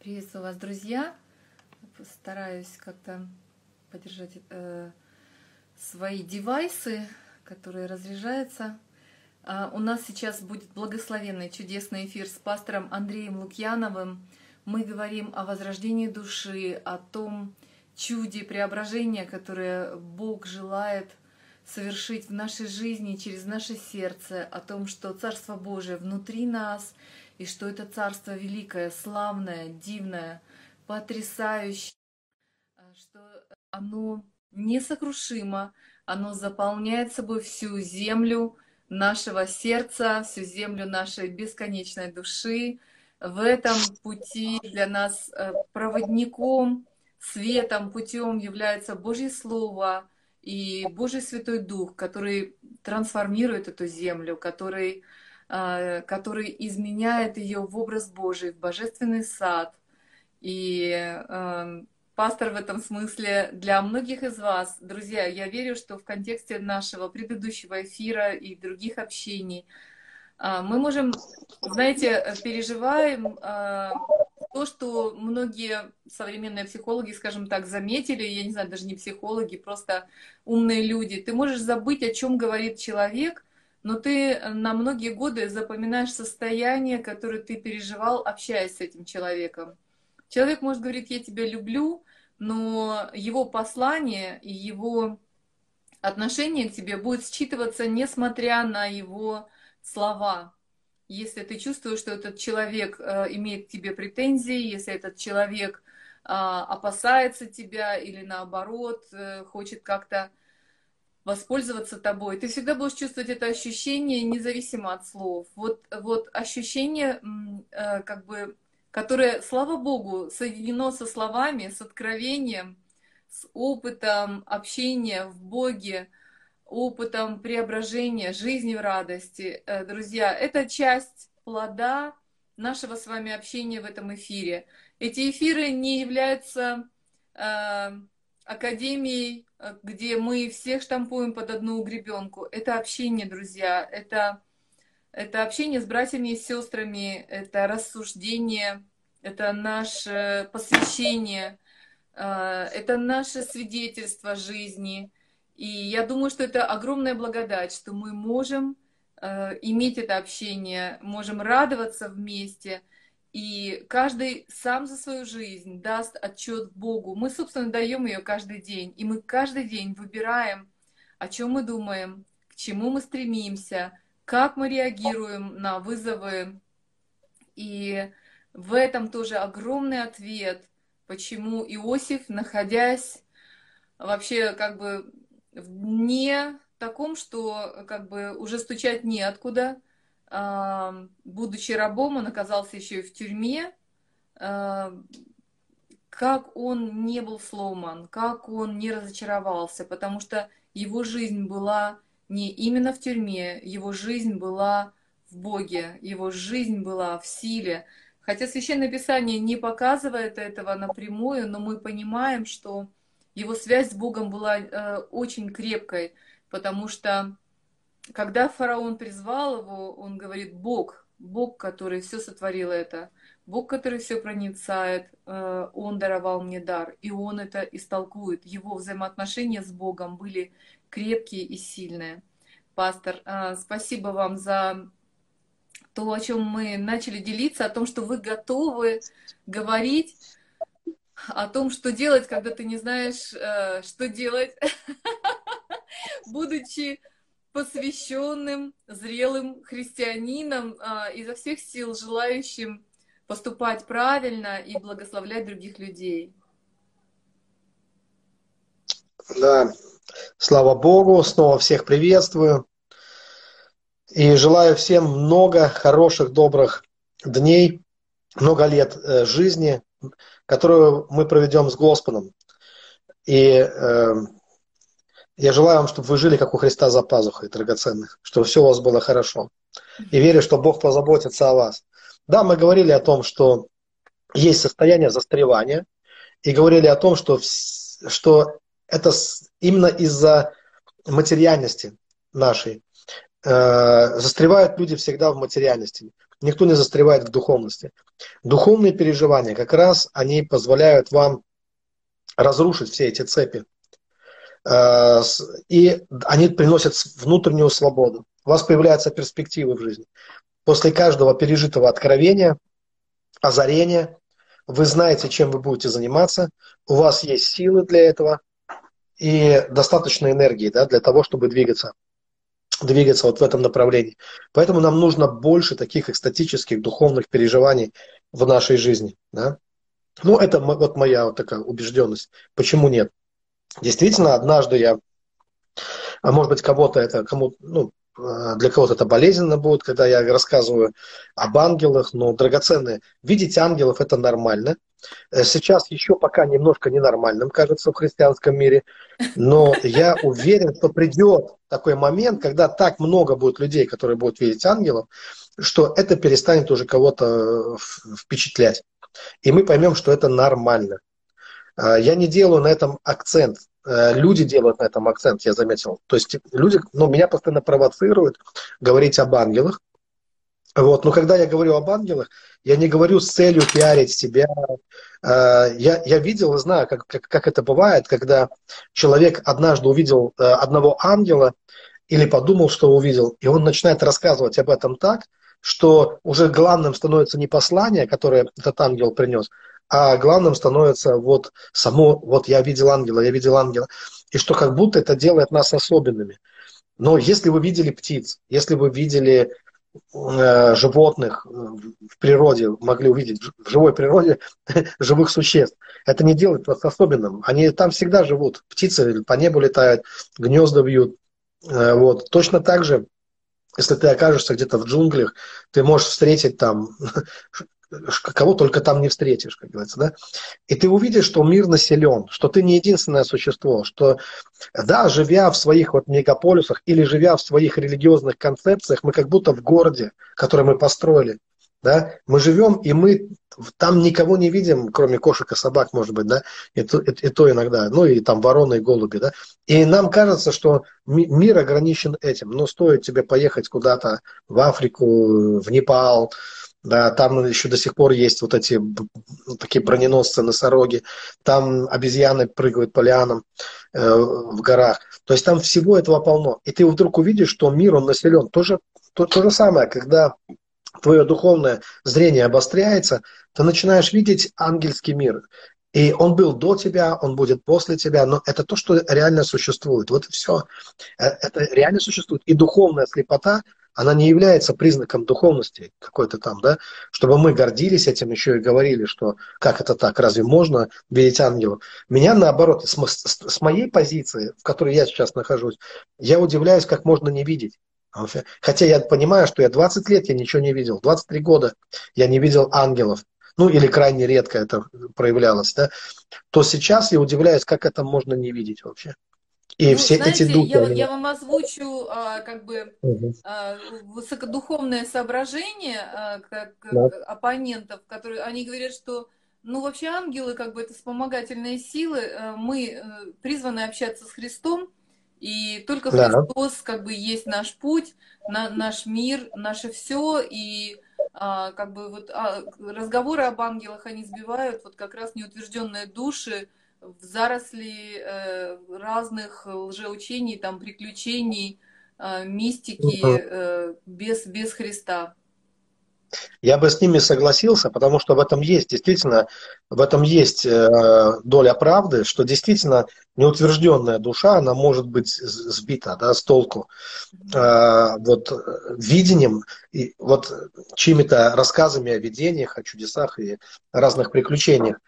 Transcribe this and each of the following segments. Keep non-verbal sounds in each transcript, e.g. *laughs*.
Приветствую вас, друзья. Постараюсь как-то поддержать э, свои девайсы, которые разряжаются. А, у нас сейчас будет благословенный, чудесный эфир с пастором Андреем Лукьяновым. Мы говорим о возрождении души, о том чуде преображения, которое Бог желает совершить в нашей жизни через наше сердце, о том, что Царство Божие внутри нас — и что это царство великое, славное, дивное, потрясающее, а, что оно несокрушимо, оно заполняет собой всю землю нашего сердца, всю землю нашей бесконечной души. В этом пути для нас э, проводником, светом, путем является Божье Слово и Божий Святой Дух, который трансформирует эту землю, который который изменяет ее в образ Божий, в божественный сад. И э, пастор в этом смысле для многих из вас, друзья, я верю, что в контексте нашего предыдущего эфира и других общений э, мы можем, знаете, переживаем э, то, что многие современные психологи, скажем так, заметили, я не знаю, даже не психологи, просто умные люди. Ты можешь забыть, о чем говорит человек – но ты на многие годы запоминаешь состояние, которое ты переживал, общаясь с этим человеком. Человек может говорить, я тебя люблю, но его послание и его отношение к тебе будет считываться, несмотря на его слова. Если ты чувствуешь, что этот человек э, имеет к тебе претензии, если этот человек а, опасается тебя или наоборот э, хочет как-то воспользоваться тобой. Ты всегда будешь чувствовать это ощущение независимо от слов. Вот, вот ощущение, э, как бы, которое, слава Богу, соединено со словами, с откровением, с опытом общения в Боге, опытом преображения, жизни в радости. Э, друзья, это часть плода нашего с вами общения в этом эфире. Эти эфиры не являются э, академией Э, где мы всех штампуем под одну гребенку. Это общение, друзья, это, это общение с братьями и сестрами, это рассуждение, это наше посвящение, э, это наше свидетельство жизни. И я думаю, что это огромная благодать, что мы можем э, иметь это общение, можем радоваться вместе – и каждый сам за свою жизнь даст отчет Богу. Мы, собственно, даем ее каждый день. И мы каждый день выбираем, о чем мы думаем, к чему мы стремимся, как мы реагируем на вызовы. И в этом тоже огромный ответ, почему Иосиф, находясь вообще как бы не таком, что как бы уже стучать неоткуда, будучи рабом, он оказался еще и в тюрьме. Как он не был сломан, как он не разочаровался, потому что его жизнь была не именно в тюрьме, его жизнь была в Боге, его жизнь была в силе. Хотя Священное Писание не показывает этого напрямую, но мы понимаем, что его связь с Богом была э, очень крепкой, потому что когда фараон призвал его, он говорит, Бог, Бог, который все сотворил это, Бог, который все проницает, э, Он даровал мне дар, и Он это истолкует. Его взаимоотношения с Богом были крепкие и сильные. Пастор, э, спасибо вам за то, о чем мы начали делиться, о том, что вы готовы говорить о том, что делать, когда ты не знаешь, э, что делать, *laughs* будучи посвященным, зрелым христианинам, а, изо всех сил желающим поступать правильно и благословлять других людей. Да, слава Богу, снова всех приветствую. И желаю всем много хороших, добрых дней, много лет э, жизни, которую мы проведем с Господом. И э, я желаю вам, чтобы вы жили, как у Христа за пазухой, драгоценных, чтобы все у вас было хорошо. И верю, что Бог позаботится о вас. Да, мы говорили о том, что есть состояние застревания, и говорили о том, что, что это именно из-за материальности нашей. Э, застревают люди всегда в материальности. никто не застревает в духовности. Духовные переживания как раз они позволяют вам разрушить все эти цепи. Э, и они приносят внутреннюю свободу. У вас появляются перспективы в жизни. После каждого пережитого откровения, озарения, вы знаете, чем вы будете заниматься, у вас есть силы для этого и достаточно энергии да, для того, чтобы двигаться двигаться вот в этом направлении. Поэтому нам нужно больше таких экстатических духовных переживаний в нашей жизни. Да? Ну, это вот моя вот такая убежденность. Почему нет? Действительно, однажды я, а может быть, кого-то это, кому, ну, а, для кого-то это болезненно будет, когда я рассказываю об ангелах, но драгоценные. Видеть ангелов это нормально. Э, сейчас еще пока немножко ненормальным кажется в христианском мире, но я уверен, что придет такой момент, когда так много будет людей, которые будут видеть ангелов, что это перестанет уже кого-то э, впечатлять. И мы поймем, что это нормально. А, я не делаю на этом акцент. Э, люди делают на этом акцент, я заметил. То есть люди, ну, меня постоянно провоцируют говорить об ангелах. Вот. Но когда я говорю об ангелах, я не говорю с целью пиарить себя. Э, я, я видел и знаю, как, как, как это бывает, когда человек однажды увидел э, одного ангела или подумал, что увидел, и он начинает рассказывать об этом так, что уже главным становится не послание, которое этот ангел принес, а главным становится вот само, вот я видел ангела, я видел ангела, и что как будто это делает нас особенными. Но если вы видели птиц, если вы видели э, животных э, в природе, могли увидеть в живой природе *laughs* живых существ, это не делает вас особенным. Они там всегда живут. Птицы по небу летают, гнезда вьют. Э, вот. Точно так же, если ты окажешься где-то в джунглях, ты можешь встретить там *laughs* кого только там не встретишь, как говорится, да? И ты увидишь, что мир населен, что ты не единственное существо, что, да, живя в своих вот мегаполисах или живя в своих религиозных концепциях, мы как будто в городе, который мы построили, да, мы живем, и мы там никого не видим, кроме кошек и собак, может быть, да, и то, и, и то иногда, ну и там вороны и голуби, да, и нам кажется, что мир ограничен этим, но стоит тебе поехать куда-то в Африку, в Непал, да, там еще до сих пор есть вот эти такие броненосцы, носороги. Там обезьяны прыгают по лианам э, в горах. То есть там всего этого полно. И ты вдруг увидишь, что мир, он населен. То же, то, то же самое, когда твое духовное зрение обостряется, ты начинаешь видеть ангельский мир. И он был до тебя, он будет после тебя, но это то, что реально существует. Вот все. Э, это реально существует. И духовная слепота она не является признаком духовности какой-то там, да, чтобы мы гордились этим еще и говорили, что как это так, разве можно видеть ангелов? Меня наоборот, с, с, с моей позиции, в которой я сейчас нахожусь, я удивляюсь, как можно не видеть. Хотя я понимаю, что я 20 лет я ничего не видел, 23 года я не видел ангелов, ну или крайне редко это проявлялось, да, то сейчас я удивляюсь, как это можно не видеть вообще. И ну, все знаете, эти духи... Я, я вам озвучу а, как бы угу. а, высокодуховное соображение а, как, да. оппонентов, которые они говорят, что ну вообще ангелы как бы это вспомогательные силы, а, мы а, призваны общаться с Христом, и только да. Христос как бы есть наш путь, на, наш мир, наше все, и а, как бы вот а, разговоры об ангелах они сбивают вот как раз неутвержденные души, в заросли э, разных лжеучений, там, приключений, э, мистики э, без, без Христа. Я бы с ними согласился, потому что в этом есть действительно, в этом есть э, доля правды, что действительно неутвержденная душа, она может быть сбита да, с толку. Э, вот видением, и вот чьими-то рассказами о видениях, о чудесах и разных приключениях.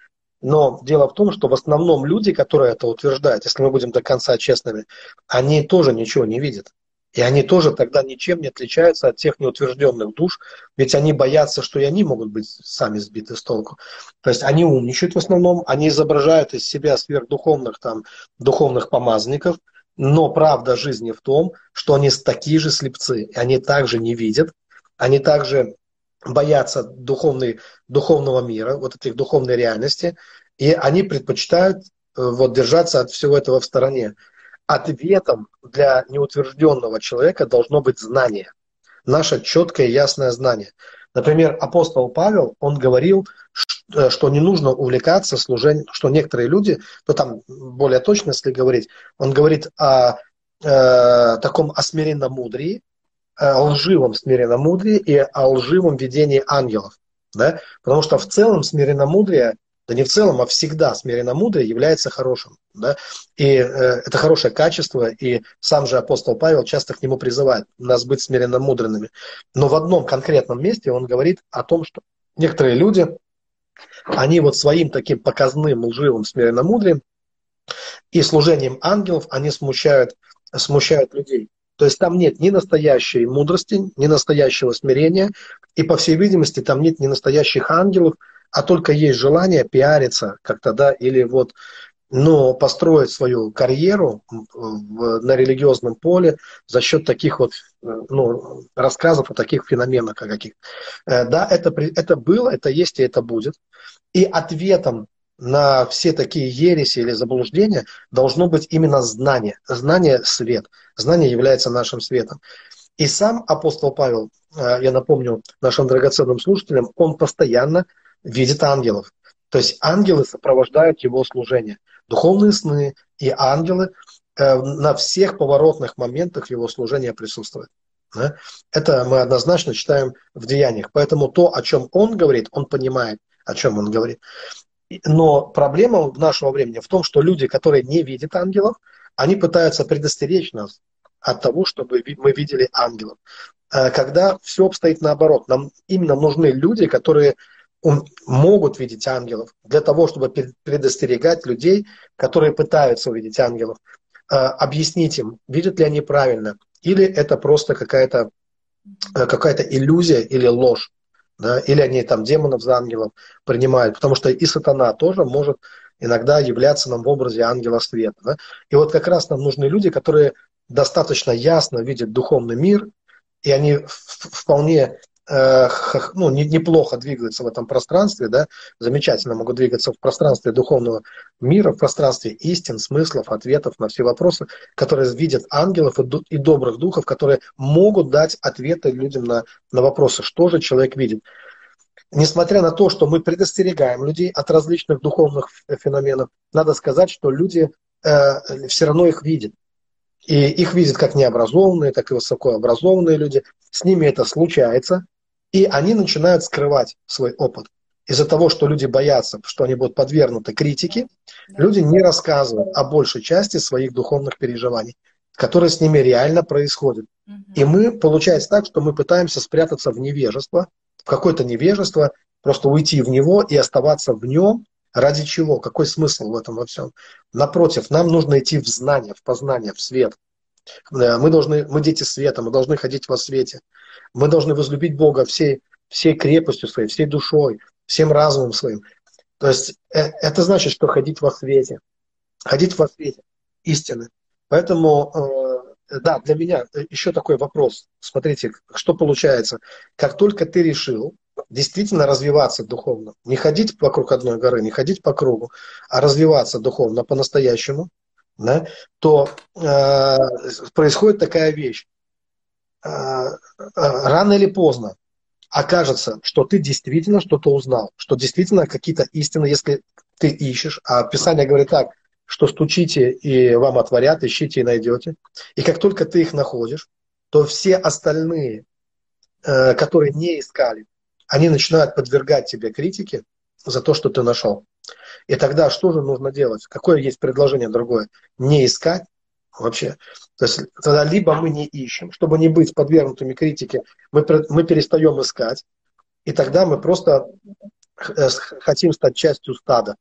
Но дело в том, что в основном люди, которые это утверждают, если мы будем до конца честными, они тоже ничего не видят. И они тоже тогда ничем не отличаются от тех неутвержденных душ, ведь они боятся, что и они могут быть сами сбиты с толку. То есть они умничают в основном, они изображают из себя сверхдуховных там, духовных помазанников, но правда жизни в том, что они такие же слепцы, и они также не видят, они также боятся духовной, духовного мира, вот этих духовной реальности, и они предпочитают э, вот, держаться от всего этого в стороне. Ответом для неутвержденного человека должно быть знание. Наше четкое ясное знание. Например, апостол Павел, он говорил, э, что не нужно увлекаться служением, что некоторые люди, ну там более точно, если говорить, он говорит о э, таком о смиренномудрии, о лживом смиренномудрии и о лживом видении ангелов. Да? Потому что в целом смиренномудрие да не в целом, а всегда смиренно-мудрый является хорошим. Да? И э, это хорошее качество, и сам же апостол Павел часто к нему призывает нас быть смиренно-мудренными. Но в одном конкретном месте он говорит о том, что некоторые люди, они вот своим таким показным, лживым смиренно-мудрым и служением ангелов, они смущают, смущают людей. То есть там нет ни настоящей мудрости, ни настоящего смирения, и, по всей видимости, там нет ни настоящих ангелов, а только есть желание пиариться как-то, да, или вот, ну, построить свою карьеру в, на религиозном поле за счет таких вот, ну, рассказов о таких феноменах о каких. Э, да, это, это было, это есть и это будет. И ответом на все такие ереси или заблуждения должно быть именно знание. Знание – свет. Знание является нашим светом. И сам апостол Павел, э, я напомню нашим драгоценным слушателям, он постоянно видит ангелов. То есть ангелы сопровождают его служение. Духовные сны и ангелы э, на всех поворотных моментах его служения присутствуют. Это мы однозначно читаем в деяниях. Поэтому то, о чем он говорит, он понимает, о чем он говорит. Но проблема нашего времени в том, что люди, которые не видят ангелов, они пытаются предостеречь нас от того, чтобы мы видели ангелов. Э, когда все обстоит наоборот, нам именно нужны люди, которые могут видеть ангелов, для того, чтобы предостерегать людей, которые пытаются увидеть ангелов, а, объяснить им, видят ли они правильно, или это просто какая-то э, какая иллюзия или ложь, да, или они там демонов за ангелов принимают, потому что и сатана тоже может иногда являться нам в образе ангела света. Да? И вот как раз нам нужны люди, которые достаточно ясно видят духовный мир, и они вполне ну, неплохо двигаются в этом пространстве, да, замечательно могут двигаться в пространстве духовного мира, в пространстве истин, смыслов, ответов на все вопросы, которые видят ангелов и добрых духов, которые могут дать ответы людям на, на вопросы, что же человек видит. Несмотря на то, что мы предостерегаем людей от различных духовных феноменов, надо сказать, что люди э, все равно их видят. И их видят как необразованные, так и высокообразованные люди. С ними это случается, и они начинают скрывать свой опыт. Из-за того, что люди боятся, что они будут подвергнуты критике, люди не рассказывают о большей части своих духовных переживаний, которые с ними реально происходят. И мы, получается так, что мы пытаемся спрятаться в невежество, в какое-то невежество, просто уйти в него и оставаться в нем. Ради чего? Какой смысл в этом во всем? Напротив, нам нужно идти в знание, в познание, в свет. Э, мы, должны, мы дети света, мы должны ходить во свете. Мы должны возлюбить Бога всей, всей крепостью своей, всей душой, всем разумом своим. То есть э, это значит, что ходить во свете. Ходить во свете истины. Поэтому, э, да, для меня еще такой вопрос. Смотрите, что получается. Как только ты решил действительно развиваться духовно, не ходить вокруг одной горы, не ходить по кругу, а развиваться духовно по-настоящему, да, то э, происходит такая вещь. Э, э, рано или поздно окажется, что ты действительно что-то узнал, что действительно какие-то истины, если ты ищешь, а Писание говорит так, что стучите и вам отворят, ищите и найдете. И как только ты их находишь, то все остальные, э, которые не искали, они начинают подвергать тебе критике за то, что ты нашел. И тогда что же нужно делать? Какое есть предложение другое? Не искать, вообще. То есть тогда либо мы не ищем, чтобы не быть подвергнутыми критике, мы, мы перестаем искать, и тогда мы просто э, хотим стать частью стада.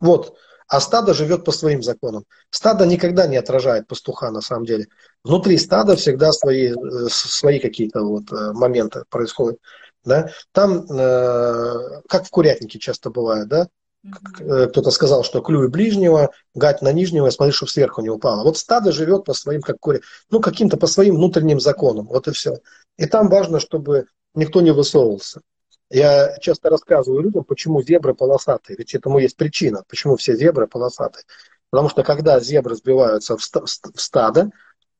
Вот. А стадо живет по своим законам. Стадо никогда не отражает пастуха, на самом деле. Внутри стада всегда свои, э, свои какие-то вот э, моменты происходят. Да? Там, как в курятнике часто бывает, да? Э, кто-то сказал, что клюй ближнего, гать на нижнего, и смотри, чтобы сверху не упало. Вот стадо живет по своим, как кури, ну, каким-то по своим внутренним законам, вот и все. И там важно, чтобы никто не высовывался. Я часто рассказываю людям, почему зебры полосатые, ведь этому есть причина, почему все зебры полосатые. Потому что когда зебры сбиваются в стадо,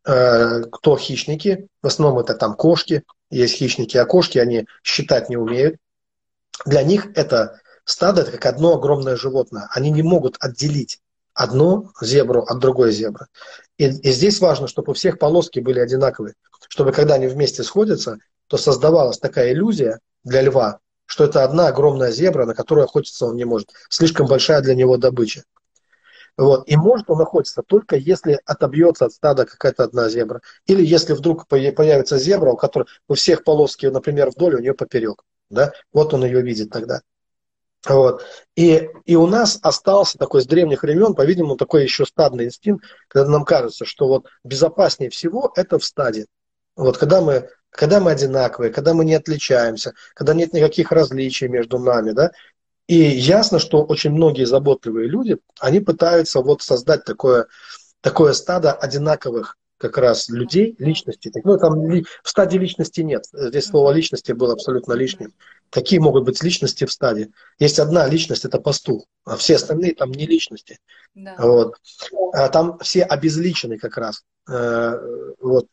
э, кто хищники, в основном это там кошки, есть хищники, а кошки они считать не умеют. Для них это стадо это как одно огромное животное. Они не могут отделить одну зебру от другой зебры. И, и здесь важно, чтобы у всех полоски были одинаковые, чтобы когда они вместе сходятся, то создавалась такая иллюзия для льва, что это одна огромная зебра, на которую охотиться он не может. Слишком большая для него добыча. Вот. И может он охотиться только если отобьется от стада какая-то одна зебра. Или если вдруг появится зебра, у которой у всех полоски, например, вдоль, у нее поперек. Да? Вот он ее видит тогда. Вот. И, и у нас остался такой с древних времен, по-видимому, такой еще стадный инстинкт, когда нам кажется, что вот безопаснее всего это в стаде. Вот когда мы, когда мы одинаковые, когда мы не отличаемся, когда нет никаких различий между нами, да, и ясно, что очень многие заботливые люди, они пытаются вот создать такое, такое стадо одинаковых как раз людей, личностей. Ну, там в стадии личности нет. Здесь слово личности было абсолютно лишним. Какие могут быть личности в стадии? Есть одна личность, это пастух, а все остальные там не личности. Да. Вот. А там все обезличены как раз. Э, вот.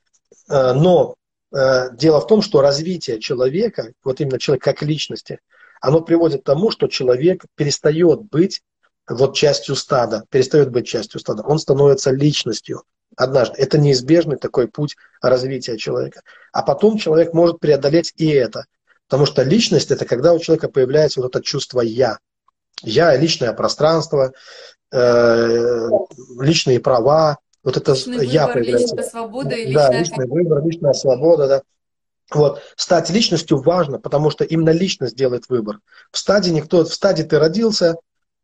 Э, но э, дело в том, что развитие человека, вот именно человек как личности, оно приводит к тому, что человек перестает быть вот частью стада, перестает быть частью стада, он становится личностью однажды. Это неизбежный такой путь развития человека. А потом человек может преодолеть и это. Потому что личность – это когда у человека появляется вот это чувство «я». «Я» – личное пространство, э, личные права. Вот это личный «я» выбор, появляется. Личная свобода и личная... Да, личный выбор, личная свобода, да. Вот. Стать личностью важно, потому что именно личность делает выбор. В стадии никто, в стадии ты родился,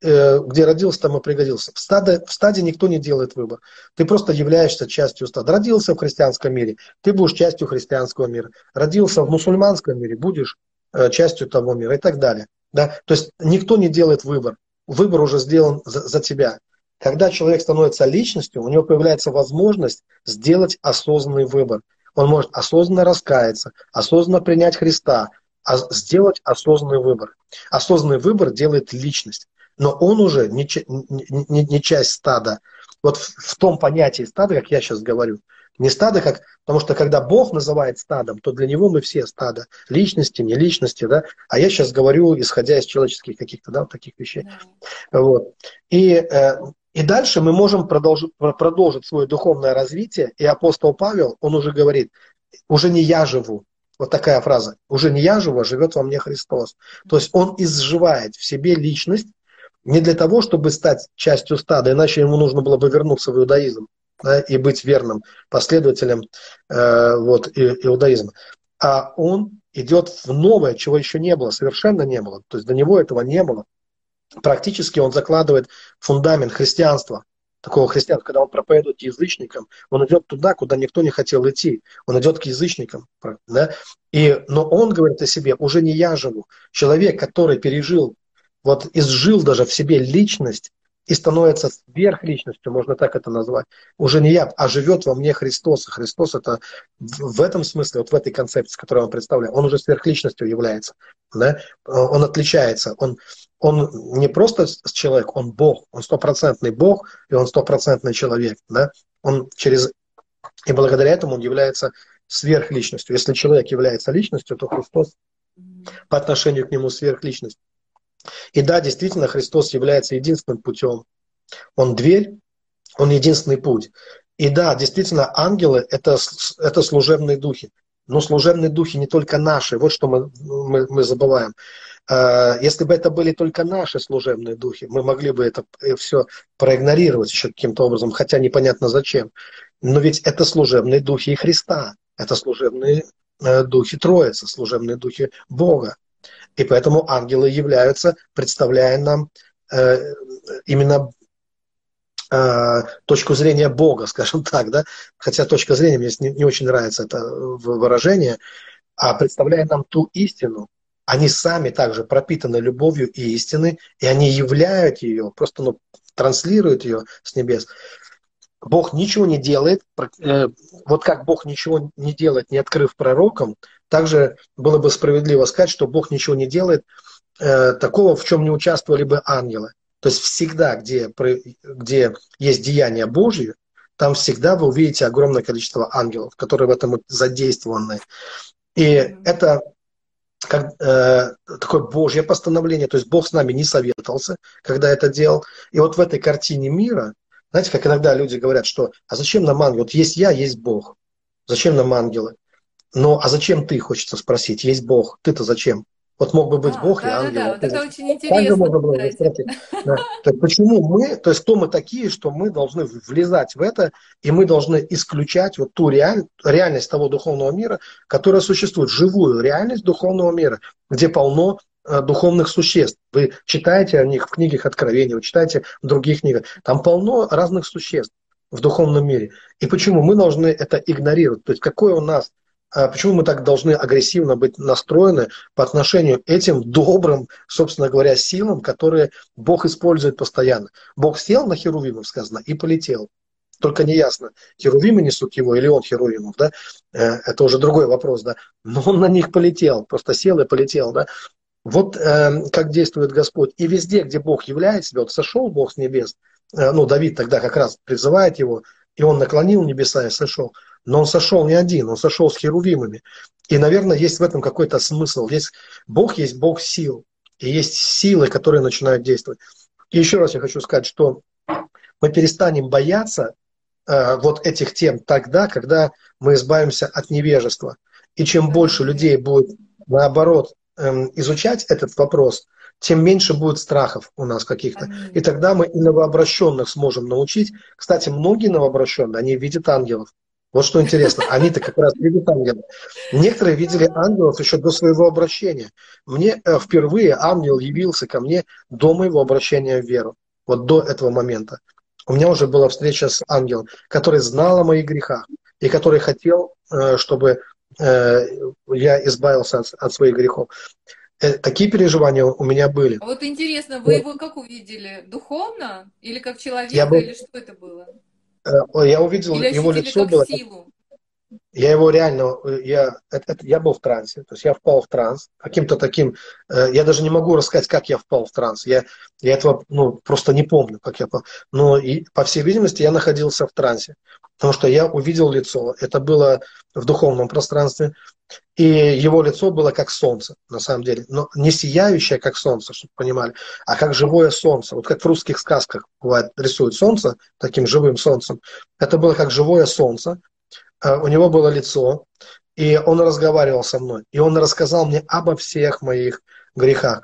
где родился, там и пригодился. В стаде, в стаде никто не делает выбор. Ты просто являешься частью стада. Родился в христианском мире, ты будешь частью христианского мира. Родился в мусульманском мире, будешь э, частью того мира и так далее. Да? То есть никто не делает выбор. Выбор уже сделан за, за тебя. Когда человек становится личностью, у него появляется возможность сделать осознанный выбор. Он может осознанно раскаяться, осознанно принять Христа, а сделать осознанный выбор. Осознанный выбор делает личность, но он уже не, не, не часть стада. Вот в, в том понятии стада, как я сейчас говорю, не стадо как, потому что когда Бог называет стадом, то для него мы все стадо, личности, не личности, да. А я сейчас говорю, исходя из человеческих каких-то, да, таких вещей. Да. Вот. И э, и дальше мы можем продолжить, продолжить свое духовное развитие. И апостол Павел, он уже говорит, уже не я живу. Вот такая фраза. Уже не я живу, а живет во мне Христос. То есть он изживает в себе личность не для того, чтобы стать частью стада, иначе ему нужно было бы вернуться в иудаизм да, и быть верным последователем э, вот, иудаизма. А он идет в новое, чего еще не было, совершенно не было. То есть до него этого не было практически он закладывает фундамент христианства, такого христианства, когда он проповедует язычникам, он идет туда, куда никто не хотел идти. Он идет к язычникам. Да? И, но он говорит о себе, уже не я живу. Человек, который пережил, вот изжил даже в себе личность, и становится сверхличностью, можно так это назвать. Уже не я, а живет во мне Христос. И Христос это в этом смысле, вот в этой концепции, которую он представляет, он уже сверхличностью является. Да? Он отличается. Он, он не просто человек, он Бог. Он стопроцентный Бог, и он стопроцентный человек. Да? Он через... И благодаря этому он является сверхличностью. Если человек является личностью, то Христос по отношению к нему сверхличность. И да, действительно, Христос является единственным путем. Он дверь, он единственный путь. И да, действительно, ангелы это, это служебные духи. Но служебные духи не только наши, вот что мы, мы, мы забываем. А, если бы это были только наши служебные духи, мы могли бы это э, все проигнорировать еще каким-то образом, хотя непонятно зачем. Но ведь это служебные духи и Христа, это служебные э, духи Троицы, служебные духи Бога. И поэтому ангелы являются, представляя нам э, именно э, точку зрения Бога, *laughs* скажем так, да, хотя точка зрения мне не, не очень нравится это выражение, а представляя нам ту истину, они сами также пропитаны любовью и истины, и они являют ее, просто ну, транслируют ее с небес. Бог ничего не делает, э, вот как Бог ничего не делает, не открыв пророкам, также было бы справедливо сказать, что Бог ничего не делает э, такого, в чем не участвовали бы ангелы. То есть всегда, где, где есть деяние Божье, там всегда вы увидите огромное количество ангелов, которые в этом задействованы. И mm-hmm. это как, э, такое Божье постановление, то есть Бог с нами не советовался, когда это делал. И вот в этой картине мира, знаете, как иногда люди говорят, что а зачем нам ангел? Вот есть я, есть Бог. Зачем нам ангелы? Ну, а зачем ты, хочется спросить? Есть Бог, ты-то зачем? Вот мог бы быть а, Бог да, и ангел. Да, да, вот это очень интересно. Можно было да. Есть почему мы, то есть кто мы такие, что мы должны влезать в это, и мы должны исключать вот ту реаль, реальность того духовного мира, которая существует, живую реальность духовного мира, где полно э, духовных существ. Вы читаете о них в книгах Откровения, вы читаете в других книгах. Там полно разных существ в духовном мире. И почему мы должны это игнорировать? То есть какой у нас почему мы так должны агрессивно быть настроены по отношению к этим добрым, собственно говоря, силам, которые Бог использует постоянно. Бог сел на Херувимов, сказано, и полетел. Только неясно, Херувимы несут его или он Херувимов, да? Э, это уже другой вопрос, да? Но он на них полетел, просто сел и полетел, да? Вот э, как действует Господь. И везде, где Бог являет себя, вот сошел Бог с небес, э, ну, Давид тогда как раз призывает его, и он наклонил небеса и сошел. Но он сошел не один, он сошел с херувимами. И, наверное, есть в этом какой-то смысл. Есть, Бог есть Бог сил. И есть силы, которые начинают действовать. И еще раз я хочу сказать, что мы перестанем бояться э, вот этих тем тогда, когда мы избавимся от невежества. И чем больше людей будет, наоборот, э, изучать этот вопрос, тем меньше будет страхов у нас каких-то. И тогда мы и новообращенных сможем научить. Кстати, многие новообращенные, они видят ангелов. Вот что интересно, они-то как раз видят ангелов. Некоторые видели ангелов еще до своего обращения. Мне э, впервые ангел явился ко мне до моего обращения в веру. Вот до этого момента. У меня уже была встреча с ангелом, который знал о моих грехах и который хотел, э, чтобы э, я избавился от, от своих грехов. Такие переживания у меня были. А вот интересно, вы его как увидели? Духовно? Или как человека? Был... Или что это было? Э, я увидел Или его лицо было. Силу? Я его реально, я, это, это, я был в трансе, то есть я впал в транс каким-то таким, э, я даже не могу рассказать, как я впал в транс, я, я этого ну, просто не помню, как я, но и, по всей видимости я находился в трансе, потому что я увидел лицо, это было в духовном пространстве, и его лицо было как солнце, на самом деле. Но не сияющее, как солнце, чтобы понимали, а как живое солнце. Вот как в русских сказках бывает, рисуют солнце таким живым солнцем. Это было как живое солнце. Э, у него было лицо, и он разговаривал со мной. И он рассказал мне обо всех моих грехах.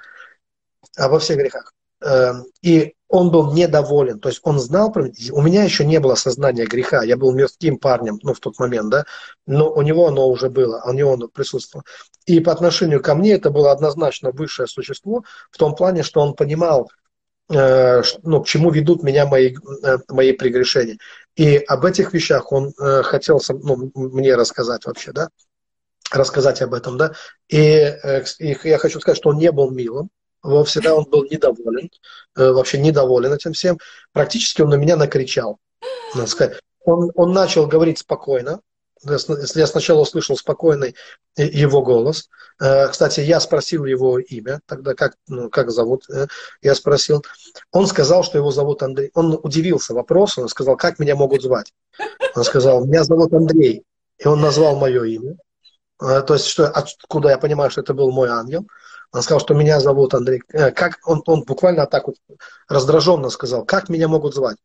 Обо всех грехах. Эм, и он был недоволен, то есть он знал про У меня еще не было сознания греха, я был мирским парнем, ну, в тот момент, да, но у него оно уже было, у него оно присутствовало. И по отношению ко мне это было однозначно высшее существо, в том плане, что он понимал, э, ну, к чему ведут меня мои, э, мои прегрешения. И об этих вещах он э, хотел ну, мне рассказать вообще, да, рассказать об этом, да. И, э, и я хочу сказать, что он не был милым, всегда он был недоволен, э, вообще недоволен этим всем. Практически он на меня накричал. Надо сказать. Он, он начал говорить спокойно. Если я сначала услышал спокойный его голос. Э, кстати, я спросил его имя, тогда как, ну, как зовут, э, я спросил. Он сказал, что его зовут Андрей. Он удивился вопросу, он сказал, как меня могут звать. Он сказал, меня зовут Андрей. И он назвал мое имя. То есть, что, откуда я понимаю, что это был мой ангел. Он сказал, что меня зовут Андрей. Э, как он, он буквально так вот раздраженно сказал, как меня могут звать?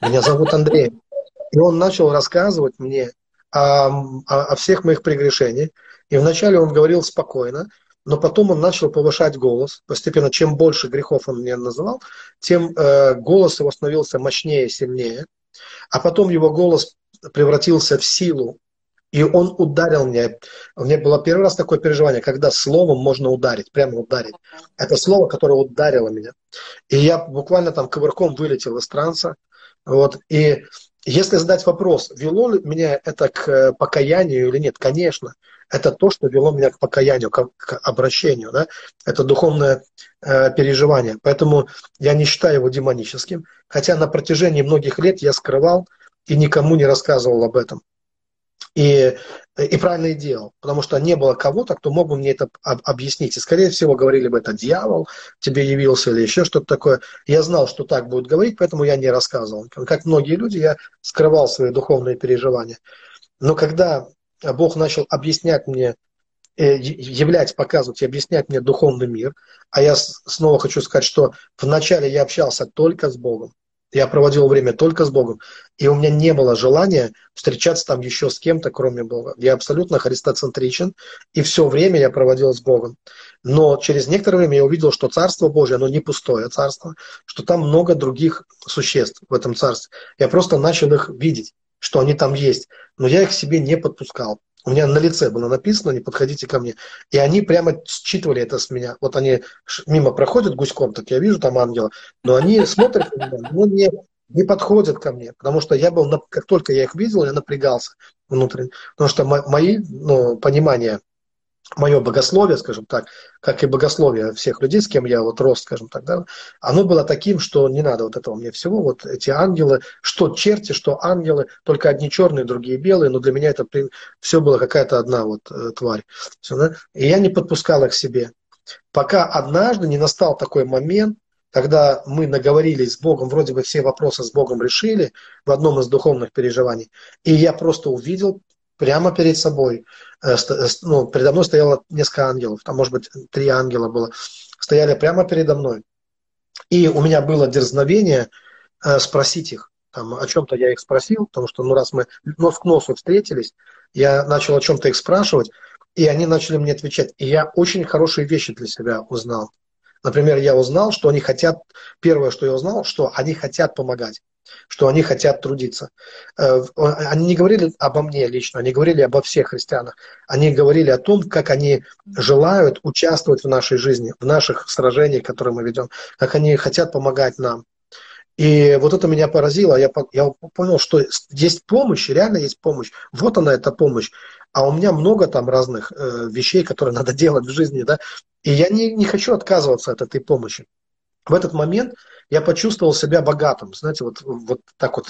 Меня зовут Андрей. И он начал рассказывать мне о, о, всех моих прегрешениях. И вначале он говорил спокойно, но потом он начал повышать голос. Постепенно, чем больше грехов он мне называл, тем э, голос его становился мощнее, сильнее. А потом его голос превратился в силу, и он ударил меня. У меня было первый раз такое переживание, когда словом можно ударить, прямо ударить. Это слово, которое ударило меня. И я буквально там ковырком вылетел из транса. Вот. И если задать вопрос, вело ли меня это к э, покаянию или нет, конечно, это то, что вело меня к покаянию, к, обращению. Да? Это духовное э, переживание. Поэтому я не считаю его демоническим. Хотя на протяжении многих лет я скрывал и никому не рассказывал об этом. И, и правильно делал, потому что не было кого-то, кто мог бы мне это объяснить. И, скорее всего, говорили бы, это дьявол тебе явился или еще что-то такое. Я знал, что так будет говорить, поэтому я не рассказывал. Как многие люди, я скрывал свои духовные переживания. Но когда Бог начал объяснять мне, э, являть, показывать и объяснять мне духовный мир, а я снова хочу сказать, что вначале я общался только с Богом, я проводил время только с Богом, и у меня не было желания встречаться там еще с кем-то, кроме Бога. Я абсолютно христоцентричен, и все время я проводил с Богом. Но через некоторое время я увидел, что Царство Божье, оно не пустое царство, что там много других существ в этом царстве. Я просто начал их видеть, что они там есть, но я их себе не подпускал. У меня на лице было написано, не подходите ко мне. И они прямо считывали это с меня. Вот они мимо проходят гуськом, так я вижу там ангела, но они смотрят на меня, но не, не подходят ко мне, потому что я был, как только я их видел, я напрягался внутренне. Потому что мои ну, понимания мое богословие, скажем так, как и богословие всех людей, с кем я вот рос, скажем так, да, оно было таким, что не надо вот этого мне всего, вот эти ангелы, что черти, что ангелы, только одни черные, другие белые, но для меня это все было какая-то одна вот э, тварь. И я не подпускал их к себе. Пока однажды не настал такой момент, когда мы наговорились с Богом, вроде бы все вопросы с Богом решили в одном из духовных переживаний, и я просто увидел прямо перед собой. Э, э, ну, передо мной стояло несколько ангелов, там, может быть, три ангела было. Стояли прямо передо мной. И у меня было дерзновение э, спросить их. Там, о чем-то я их спросил, потому что, ну, раз мы нос к носу встретились, я начал о чем-то их спрашивать, и они начали мне отвечать. И я очень хорошие вещи для себя узнал. Например, я узнал, что они хотят, первое, что я узнал, что они хотят помогать что они хотят трудиться. Э, они не говорили обо мне лично, они говорили обо всех христианах. Они говорили о том, как они желают участвовать в нашей жизни, в наших сражениях, которые мы ведем, как они хотят помогать нам. И вот это меня поразило. Я, я понял, что есть помощь, реально есть помощь. Вот она, эта помощь. А у меня много там разных э, вещей, которые *laughs* надо делать в жизни, да. И я не, не хочу отказываться от этой помощи. В этот момент я почувствовал себя богатым, знаете, вот, вот так вот,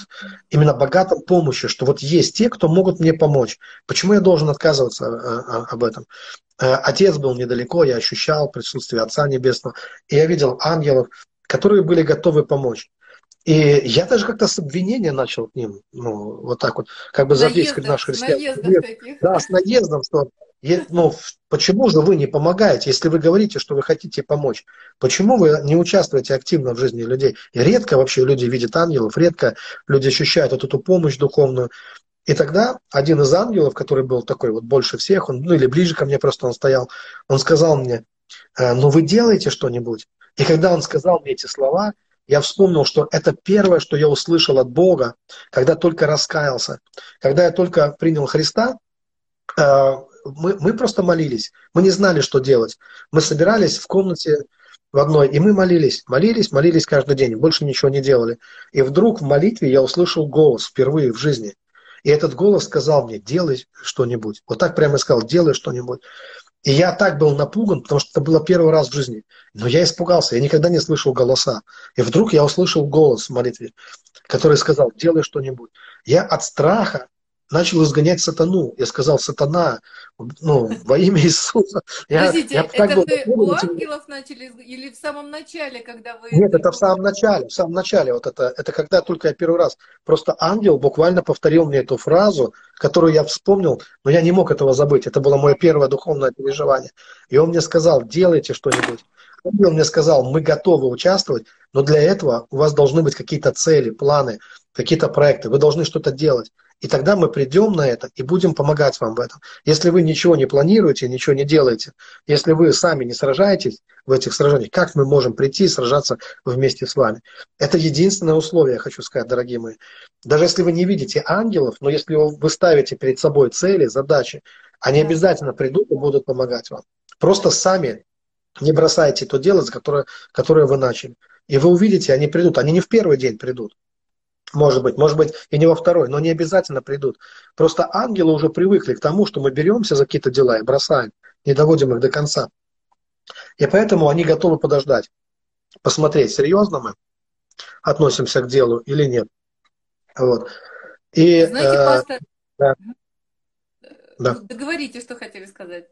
именно богатым помощью, что вот есть те, кто могут мне помочь. Почему я должен отказываться а, а, об этом? Э, отец был недалеко, я ощущал присутствие Отца Небесного, и я видел ангелов, которые были готовы помочь. И я даже как-то с обвинения начал к ним, ну, вот так вот, как бы за весь наш христиан. Да, с наездом, что ну, почему же вы не помогаете, если вы говорите, что вы хотите помочь? Почему вы не участвуете активно в жизни людей? И редко вообще люди видят ангелов, редко люди ощущают вот эту помощь духовную. И тогда один из ангелов, который был такой вот больше всех, он, ну или ближе ко мне просто он стоял, он сказал мне, «Э, ну вы делаете что-нибудь? И когда он сказал мне эти слова, я вспомнил, что это первое, что я услышал от Бога, когда только раскаялся. Когда я только принял Христа, э, мы, мы просто молились. Мы не знали, что делать. Мы собирались в комнате в одной, и мы молились, молились, молились каждый день, больше ничего не делали. И вдруг в молитве я услышал голос впервые в жизни. И этот голос сказал мне, делай что-нибудь. Вот так прямо сказал, делай что-нибудь. И я так был напуган, потому что это было первый раз в жизни. Но я испугался, я никогда не слышал голоса. И вдруг я услышал голос в молитве, который сказал, делай что-нибудь. Я от страха начал изгонять сатану. Я сказал, сатана, ну, во имя Иисуса. Подождите, я, я это был, вы у ангелов начали или в самом начале, когда вы... Нет, это в самом начале, в самом начале. Вот это, это когда только я первый раз. Просто ангел буквально повторил мне эту фразу, которую я вспомнил, но я не мог этого забыть. Это было мое первое духовное переживание. И он мне сказал, делайте что-нибудь. Ангел мне сказал, мы готовы участвовать, но для этого у вас должны быть какие-то цели, планы, какие-то проекты. Вы должны что-то делать. И тогда мы придем на это и будем помогать вам в этом. Если вы ничего не планируете, ничего не делаете, если вы сами не сражаетесь в этих сражениях, как мы можем прийти и сражаться вместе с вами? Это единственное условие, я хочу сказать, дорогие мои. Даже если вы не видите ангелов, но если вы ставите перед собой цели, задачи, они обязательно придут и будут помогать вам. Просто сами не бросайте то дело, которое, которое вы начали. И вы увидите, они придут. Они не в первый день придут. Может быть, может быть, и не во второй, но не обязательно придут. Просто ангелы уже привыкли к тому, что мы беремся за какие-то дела и бросаем, не доводим их до конца. И поэтому они готовы подождать, посмотреть, серьезно мы относимся к делу или нет. Вот. И, Знаете, э, пастор, да. Да. Ну, договорите, что хотели сказать.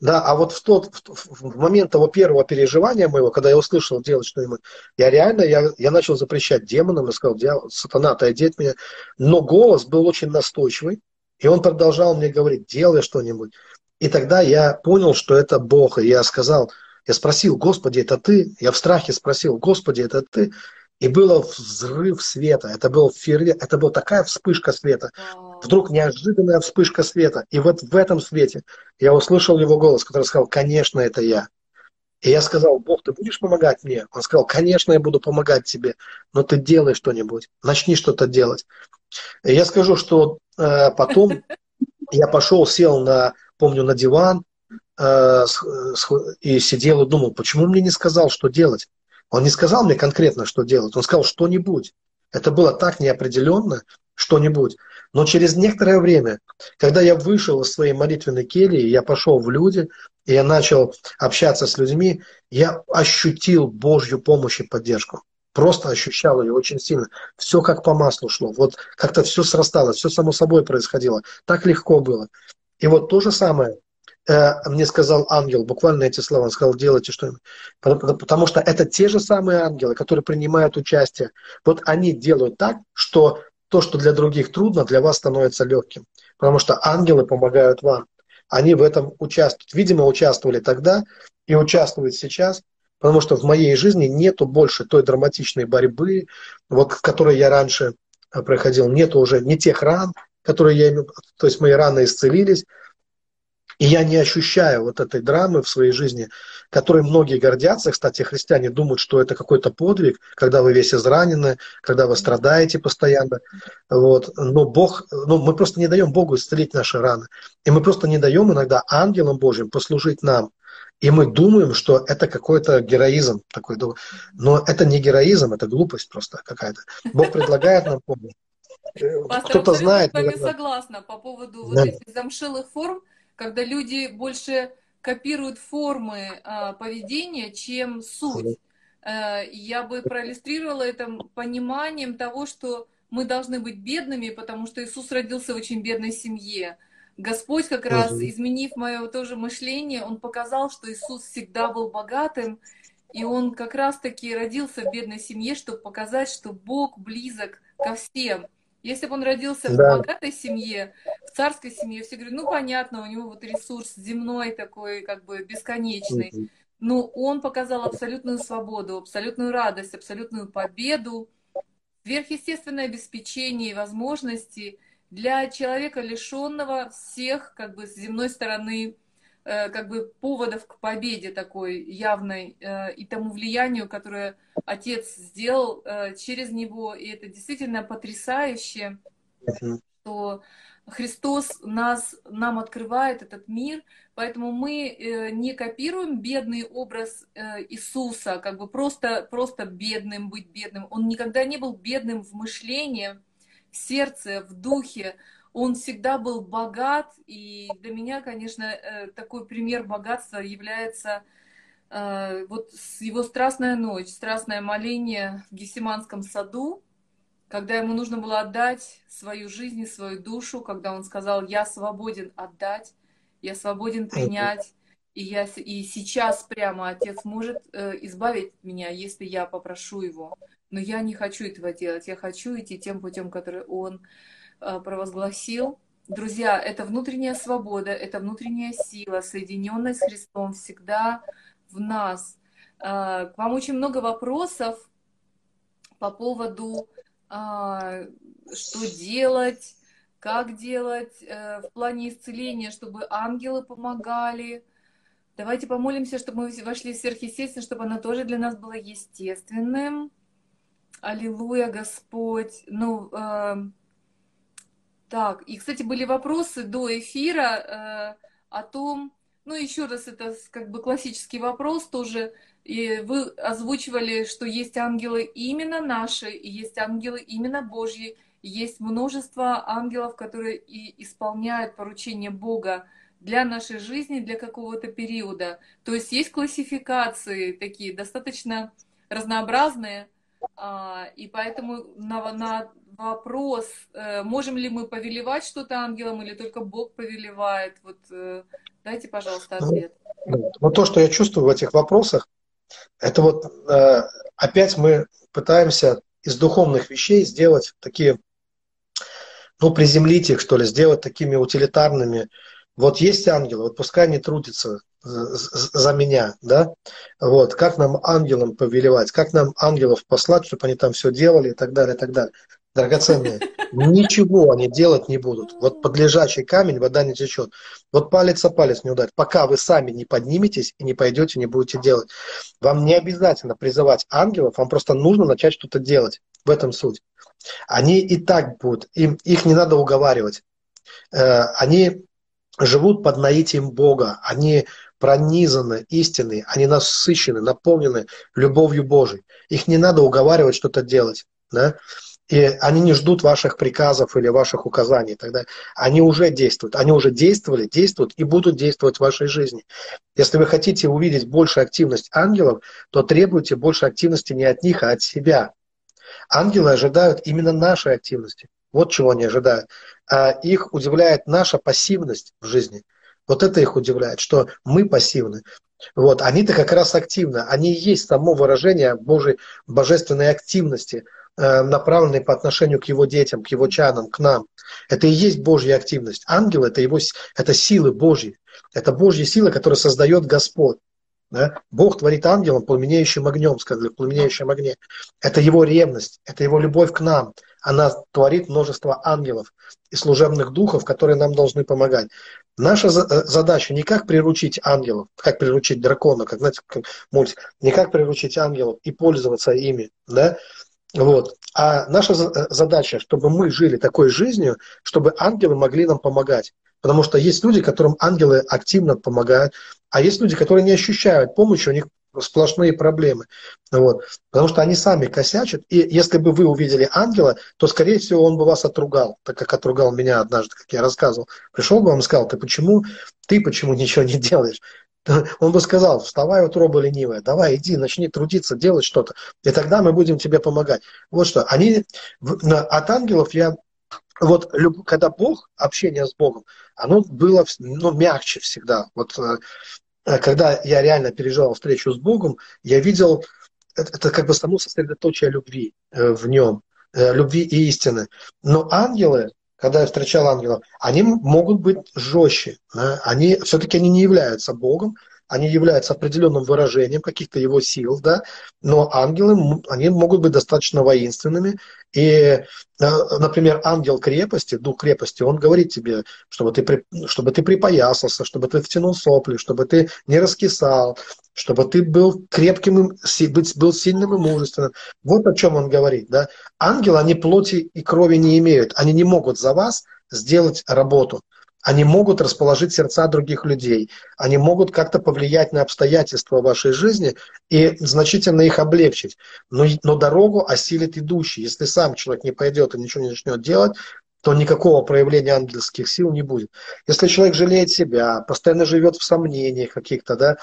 Да, а вот в тот в, в момент того первого переживания моего, когда я услышал делать что-нибудь, я реально, я, я начал запрещать демонам, и сказал, дьявол, сатана, отойди от меня. Но голос был очень настойчивый, и он продолжал мне говорить, делай что-нибудь. И тогда я понял, что это Бог, и я сказал, я спросил, Господи, это ты? Я в страхе спросил, Господи, это ты? И был взрыв света, это был фейерверк, это была такая вспышка света. Вдруг неожиданная вспышка света. И вот в этом свете я услышал его голос, который сказал, конечно, это я. И я сказал, Бог, ты будешь помогать мне? Он сказал, конечно, я буду помогать тебе, но ты делай что-нибудь, начни что-то делать. И я скажу, что э, потом *laughs* я пошел, сел на, помню, на диван э, и сидел и думал, почему мне не сказал, что делать? Он не сказал мне конкретно, что делать. Он сказал что-нибудь. Это было так неопределенно, что-нибудь. Но через некоторое время, когда я вышел из своей молитвенной кельи, я пошел в люди, и я начал общаться с людьми, я ощутил Божью помощь и поддержку. Просто ощущал ее очень сильно. Все как по маслу шло. Вот как-то все срасталось, все само собой происходило. Так легко было. И вот то же самое Э, мне сказал ангел, буквально эти слова, он сказал, делайте что-нибудь. Потому что это те же самые ангелы, которые принимают участие. Вот они делают так, что то, что для других трудно, для вас становится легким. Потому что ангелы помогают вам. Они в этом участвуют. Видимо, участвовали тогда и участвуют сейчас, потому что в моей жизни нету больше той драматичной борьбы, вот, в которой я раньше э, проходил. Нету уже не тех ран, которые я имею, то есть мои раны исцелились, и я не ощущаю вот этой драмы в своей жизни, которой многие гордятся. Кстати, христиане думают, что это какой-то подвиг, когда вы весь изранены, когда вы страдаете постоянно. Вот. Но Бог, ну, мы просто не даем Богу исцелить наши раны. И мы просто не даем иногда ангелам Божьим послужить нам. И мы думаем, что это какой-то героизм такой. Но это не героизм, это глупость просто какая-то. Бог предлагает нам помощь. Кто-то знает. Я с вами согласна по поводу да. вот этих замшелых форм когда люди больше копируют формы э, поведения, чем суть. Э, я бы проиллюстрировала это пониманием того, что мы должны быть бедными, потому что Иисус родился в очень бедной семье. Господь как раз, изменив мое тоже мышление, Он показал, что Иисус всегда был богатым, и Он как раз-таки родился в бедной семье, чтобы показать, что Бог близок ко всем. Если бы он родился да. в богатой семье, в царской семье, все говорят, ну понятно, у него вот ресурс земной такой, как бы бесконечный. Но он показал абсолютную свободу, абсолютную радость, абсолютную победу, сверхъестественное обеспечение и возможности для человека, лишенного всех, как бы, с земной стороны как бы поводов к победе такой явной э, и тому влиянию, которое отец сделал э, через него. И это действительно потрясающе, что Христос нас, нам открывает этот мир, поэтому мы не копируем бедный образ Иисуса, как бы просто, просто бедным быть бедным. Он никогда не был бедным в мышлении, в сердце, в духе он всегда был богат, и для меня, конечно, э, такой пример богатства является э, вот его страстная ночь, страстное моление в Гесиманском саду, когда ему нужно было отдать свою жизнь и свою душу, когда он сказал, я свободен отдать, я свободен принять, и, я, и сейчас прямо Отец может э, избавить меня, если я попрошу Его. Но я не хочу этого делать, я хочу идти тем путем, который Он провозгласил. Друзья, это внутренняя свобода, это внутренняя сила, соединенная с Христом всегда в нас. Э, к вам очень много вопросов по поводу, э, что делать, как делать в плане исцеления, чтобы ангелы помогали. Давайте помолимся, чтобы мы вошли в сверхъестественное, чтобы оно тоже для нас было естественным. Аллилуйя, Господь. Ну, так, и, кстати, были вопросы до эфира э, о том, ну, еще раз, это как бы классический вопрос тоже. И вы озвучивали, что есть ангелы именно наши, и есть ангелы именно Божьи, и есть множество ангелов, которые и исполняют поручения Бога для нашей жизни, для какого-то периода. То есть есть классификации такие достаточно разнообразные, а, и поэтому на, на вопрос, э, можем ли мы повелевать что-то ангелам или только Бог повелевает? Вот э, дайте, пожалуйста, ну, ответ. Вот то, что я чувствую в этих вопросах, это вот э, опять мы пытаемся из духовных вещей сделать такие, ну, приземлить их, что ли, сделать такими утилитарными. Вот есть ангелы, вот пускай они трудятся за меня, да, вот, как нам ангелам повелевать, как нам ангелов послать, чтобы они там все делали и так далее, и так далее драгоценные, ничего они делать не будут. Вот под лежачий камень вода не течет. Вот палец о палец не ударит. Пока вы сами не подниметесь и не пойдете, не будете делать. Вам не обязательно призывать ангелов, вам просто нужно начать что-то делать. В этом суть. Они и так будут, им, их не надо уговаривать. Э, они живут под наитием Бога, они пронизаны истиной, они насыщены, наполнены любовью Божией. Их не надо уговаривать что-то делать. Да? И они не ждут ваших приказов или ваших указаний. Тогда они уже действуют. Они уже действовали, действуют и будут действовать в вашей жизни. Если вы хотите увидеть больше активность ангелов, то требуйте больше активности не от них, а от себя. Ангелы ожидают именно нашей активности. Вот чего они ожидают. А их удивляет наша пассивность в жизни. Вот это их удивляет, что мы пассивны. Вот, они-то как раз активны. Они и есть само выражение Божьей божественной активности – направленный по отношению к его детям, к его чадам, к нам. Это и есть Божья активность. Ангел это, его, это силы Божьи. Это Божья сила, которая создает Господь. Да? Бог творит ангелом пламенеющим огнем, сказали, в пламенеющем огне. Это его ревность, это его любовь к нам. Она творит множество ангелов и служебных духов, которые нам должны помогать. Наша э, задача не как приручить ангелов, как приручить дракона, как, знаете, как мультик, не как приручить ангелов и пользоваться ими, да, вот. А наша э, задача, чтобы мы жили такой жизнью, чтобы ангелы могли нам помогать. Потому что есть люди, которым ангелы активно помогают, а есть люди, которые не ощущают помощи, у них сплошные проблемы. Вот. Потому что они сами косячат. И если бы вы увидели ангела, то, скорее всего, он бы вас отругал, так как отругал меня однажды, как я рассказывал. Пришел бы вам и сказал, ты почему, ты почему ничего не делаешь? *laughs* Он бы сказал, вставай, утроба ленивая, давай, иди, начни трудиться, делать что-то, и тогда мы будем тебе помогать. Вот что, они, от ангелов я, вот когда Бог, общение с Богом, оно было ну, мягче всегда. Вот э, когда я реально переживал встречу с Богом, я видел, это, это как бы само сосредоточие любви э, в нем, э, любви и истины. Но ангелы, когда я встречал ангелов, они могут быть жестче. Да? Они все-таки они не являются Богом, они являются определенным выражением каких-то его сил, да, но ангелы, они могут быть достаточно воинственными. И, э, например, ангел крепости, дух крепости, он говорит тебе, чтобы ты, чтобы ты припоясался, чтобы ты втянул сопли, чтобы ты не раскисал, чтобы ты был крепким, был сильным и мужественным. Вот о чем он говорит. Да? Ангелы, они плоти и крови не имеют. Они не могут за вас сделать работу. Они могут расположить сердца других людей. Они могут как-то повлиять на обстоятельства вашей жизни и значительно их облегчить. Но, но дорогу осилит идущий. Если сам человек не пойдет и ничего не начнет делать, то никакого проявления ангельских сил не будет. Если человек жалеет себя, постоянно живет в сомнениях каких-то, да,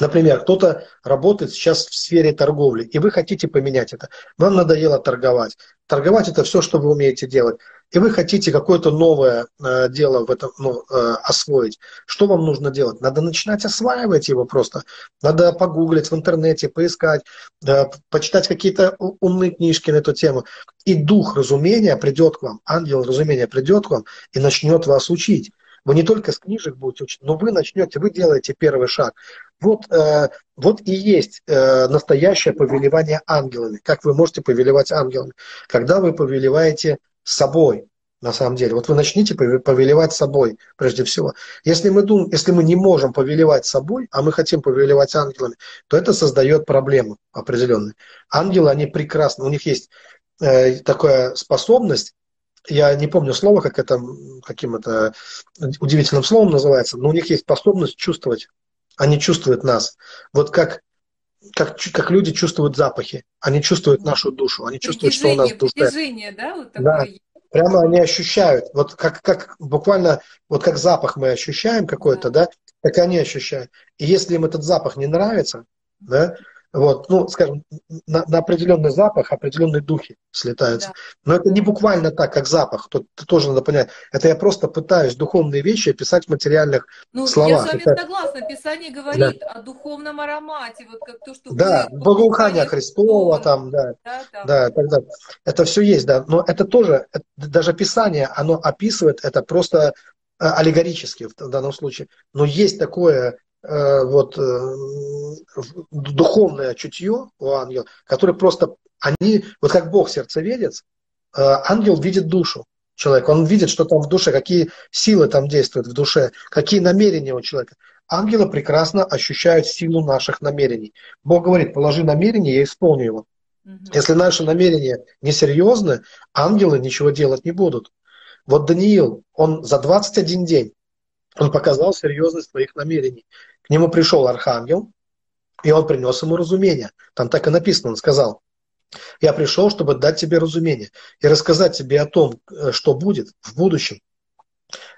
Например, кто-то работает сейчас в сфере торговли, и вы хотите поменять это. Вам надоело торговать. Торговать это все, что вы умеете делать. И вы хотите какое-то новое э, дело в этом ну, э, освоить. Что вам нужно делать? Надо начинать осваивать его просто. Надо погуглить в интернете, поискать, э, почитать какие-то умные книжки на эту тему. И дух разумения придет к вам, ангел разумения придет к вам и начнет вас учить. Вы не только с книжек будете учить, но вы начнете, вы делаете первый шаг. Вот, э, вот и есть э, настоящее повелевание ангелами. Как вы можете повелевать ангелами? Когда вы повелеваете собой, на самом деле. Вот вы начните повелевать собой, прежде всего. Если мы, дум, если мы не можем повелевать собой, а мы хотим повелевать ангелами, то это создает проблему определенную. Ангелы, они прекрасны, у них есть э, такая способность я не помню слово, как это, каким это удивительным словом называется, но у них есть способность чувствовать. Они чувствуют нас. Вот как, как, как люди чувствуют запахи. Они чувствуют нашу душу. Они чувствуют, что у нас в душе. Притяжение, да? Вот такое. да. Прямо они ощущают. Вот как, как буквально, вот как запах мы ощущаем какой-то, да. да, так они ощущают. И если им этот запах не нравится, да, вот, ну, скажем, на, на определенный запах определенные духи слетаются. Да. Но это не буквально так, как запах. Тут, тоже надо понять. Это я просто пытаюсь духовные вещи описать в материальных ну, словах. Я с вами это... согласна. Писание говорит да. о духовном аромате, вот как то, что да, благоухание Христова, там, да, да, да. да тогда это все есть, да. Но это тоже, это, даже Писание, оно описывает это просто э, аллегорически в данном случае. Но есть такое вот, э, духовное чутье у ангела, которое просто, они, вот как Бог сердцеведец, э, ангел видит душу человека, он видит, что там в душе, какие силы там действуют в душе, какие намерения у человека. Ангелы прекрасно ощущают силу наших намерений. Бог говорит, положи намерение, я исполню его. Если наши намерения несерьезны, ангелы ничего делать не будут. Вот Даниил, он за 21 день, он показал серьезность своих намерений. К нему пришел архангел, и он принес ему разумение. Там так и написано, он сказал, я пришел, чтобы дать тебе разумение и рассказать тебе о том, э, что будет в будущем.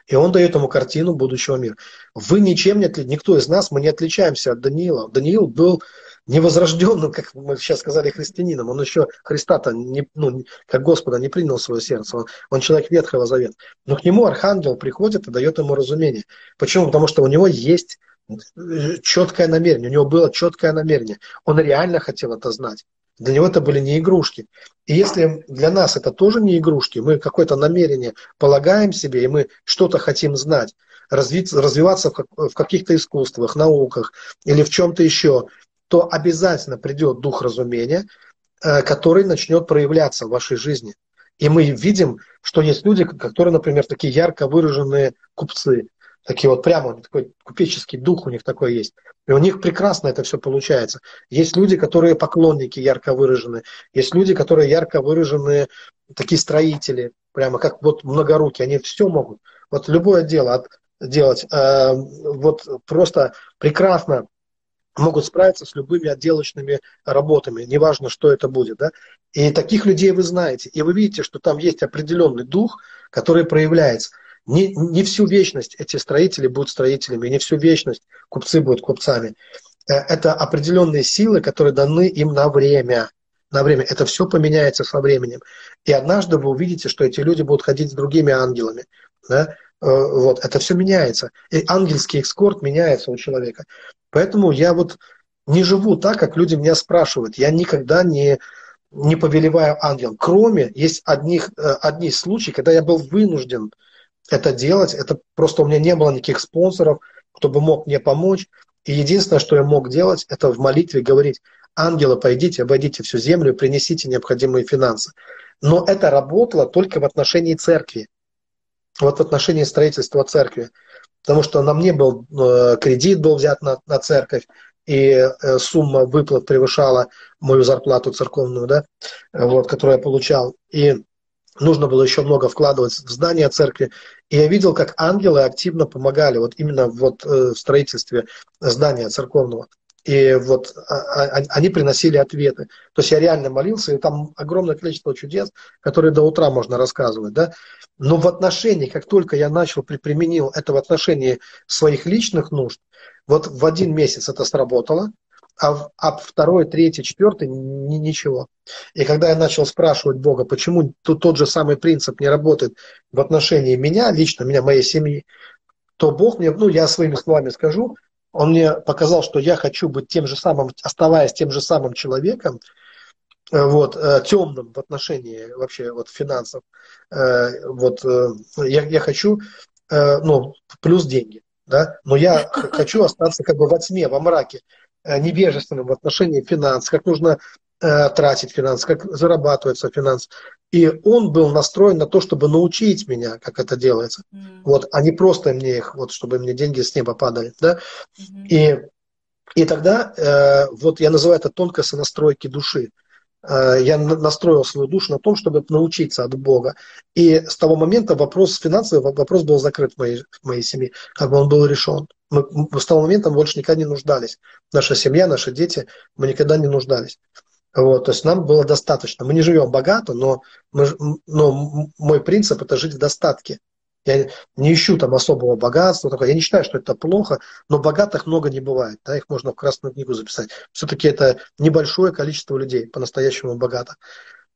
И он дает ему картину будущего мира. Вы ничем не отличаетесь, никто из нас, мы не отличаемся от Даниила. Даниил был невозрожденным, как мы сейчас сказали, христианином. Он еще Христа-то, не, ну, как Господа, не принял в свое сердце. Он, он человек Ветхого Завета. Но к нему архангел приходит и дает ему разумение. Почему? Потому что у него есть четкое намерение, у него было четкое намерение. Он реально хотел это знать. Для него это были не игрушки. И если для нас это тоже не игрушки, мы какое-то намерение полагаем себе, и мы что-то хотим знать, развиться, развиваться в каких-то искусствах, науках или в чем-то еще, то обязательно придет дух разумения, э, который начнет проявляться в вашей жизни. И мы видим, что есть люди, которые, например, такие ярко выраженные купцы, Такие вот прямо такой купеческий дух у них такой есть. И у них прекрасно это все получается. Есть люди, которые поклонники ярко выражены. Есть люди, которые ярко выраженные, такие строители, прямо как вот многорукие. Они все могут. Вот любое дело от, делать. Э, вот просто прекрасно могут справиться с любыми отделочными работами, неважно, что это будет. Да? И таких людей вы знаете. И вы видите, что там есть определенный дух, который проявляется не, не всю вечность эти строители будут строителями, не всю вечность купцы будут купцами. Э, это определенные силы, которые даны им на время. На время. Это все поменяется со временем. И однажды вы увидите, что эти люди будут ходить с другими ангелами. Да? Э, вот. Это все меняется. И ангельский экскорт меняется у человека. Поэтому я вот не живу так, как люди меня спрашивают. Я никогда не, не повелеваю ангелам. Кроме, есть одних, э, одни случаи, когда я был вынужден это делать. Это просто у меня не было никаких спонсоров, кто бы мог мне помочь. И единственное, что я мог делать, это в молитве говорить, ангелы, пойдите, обойдите всю землю, принесите необходимые финансы. Но это работало только в отношении церкви. Вот в отношении строительства церкви. Потому что на мне был э, кредит был взят на, на церковь, и э, сумма выплат превышала мою зарплату церковную, да, вот, которую я получал. И нужно было еще много вкладывать в здание церкви. И я видел, как ангелы активно помогали вот именно вот э, в строительстве здания церковного. И вот а, а, они приносили ответы. То есть я реально молился, и там огромное количество чудес, которые до утра можно рассказывать. Да? Но в отношении, как только я начал, применил это в отношении своих личных нужд, вот в один месяц это сработало, а, а второй, третий, четвертый ни, ничего. И когда я начал спрашивать Бога, почему тут тот же самый принцип не работает в отношении меня, лично меня, моей семьи, то Бог мне, ну я своими словами скажу, он мне показал, что я хочу быть тем же самым, оставаясь тем же самым человеком, э, вот, э, темным в отношении вообще вот финансов, э, вот, я, я хочу, ну, плюс деньги, да, но я *laughs* хочу остаться как бы во тьме, во мраке, невежественным в отношении финансов, как нужно тратить финансы, как зарабатывается финанс. И он был настроен на то, чтобы научить меня, как это делается. Mm. Вот, а не просто мне их, вот, чтобы мне деньги с неба падали. Да? Mm-hmm. И, и тогда, э, вот я называю это тонкости настройки души. Э, я настроил свою душу на том, чтобы научиться от Бога. И с того момента вопрос финансовый, вопрос был закрыт в моей, в моей семье, как бы он был решен. Мы с того момента больше никогда не нуждались. Наша семья, наши дети, мы никогда не нуждались. Вот, то есть нам было достаточно. Мы не живем богато, но, мы, но мой принцип это жить в достатке. Я не ищу там особого богатства, я не считаю, что это плохо, но богатых много не бывает, да, их можно в Красную книгу записать. Все-таки это небольшое количество людей, по-настоящему богатых.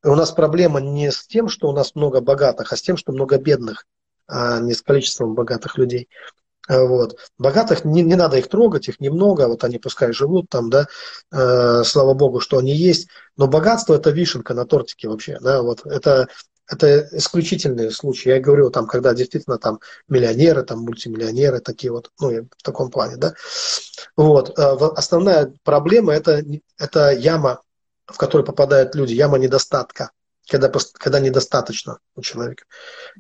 У нас проблема не с тем, что у нас много богатых, а с тем, что много бедных, а не с количеством богатых людей. Вот. Богатых не, не надо их трогать, их немного, вот они пускай живут там, да, э, слава богу, что они есть. Но богатство это вишенка на тортике вообще, да, вот это это исключительные случаи. Я говорю, там, когда действительно там миллионеры, там мультимиллионеры, такие вот, ну, в таком плане, да. Вот. Э, основная проблема это, это яма, в которую попадают люди, яма недостатка, когда, когда недостаточно у человека.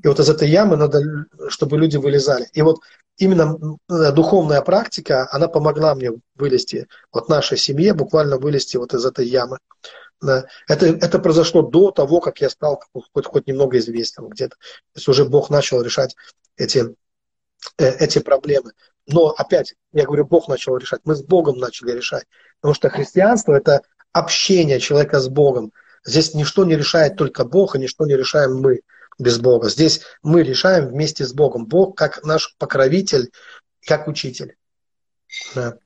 И вот из этой ямы надо, чтобы люди вылезали. И вот именно э, духовная практика, она помогла мне вылезти, вот нашей семье буквально вылезти вот из этой ямы. Да. Это, это произошло до того, как я стал хоть, хоть немного известен где-то. То есть уже Бог начал решать эти, э, эти проблемы. Но опять, я говорю, Бог начал решать. Мы с Богом начали решать. Потому что христианство – это общение человека с Богом. Здесь ничто не решает только Бог, и ничто не решаем мы без Бога. Здесь мы решаем вместе с Богом. Бог как наш покровитель, как учитель. Да.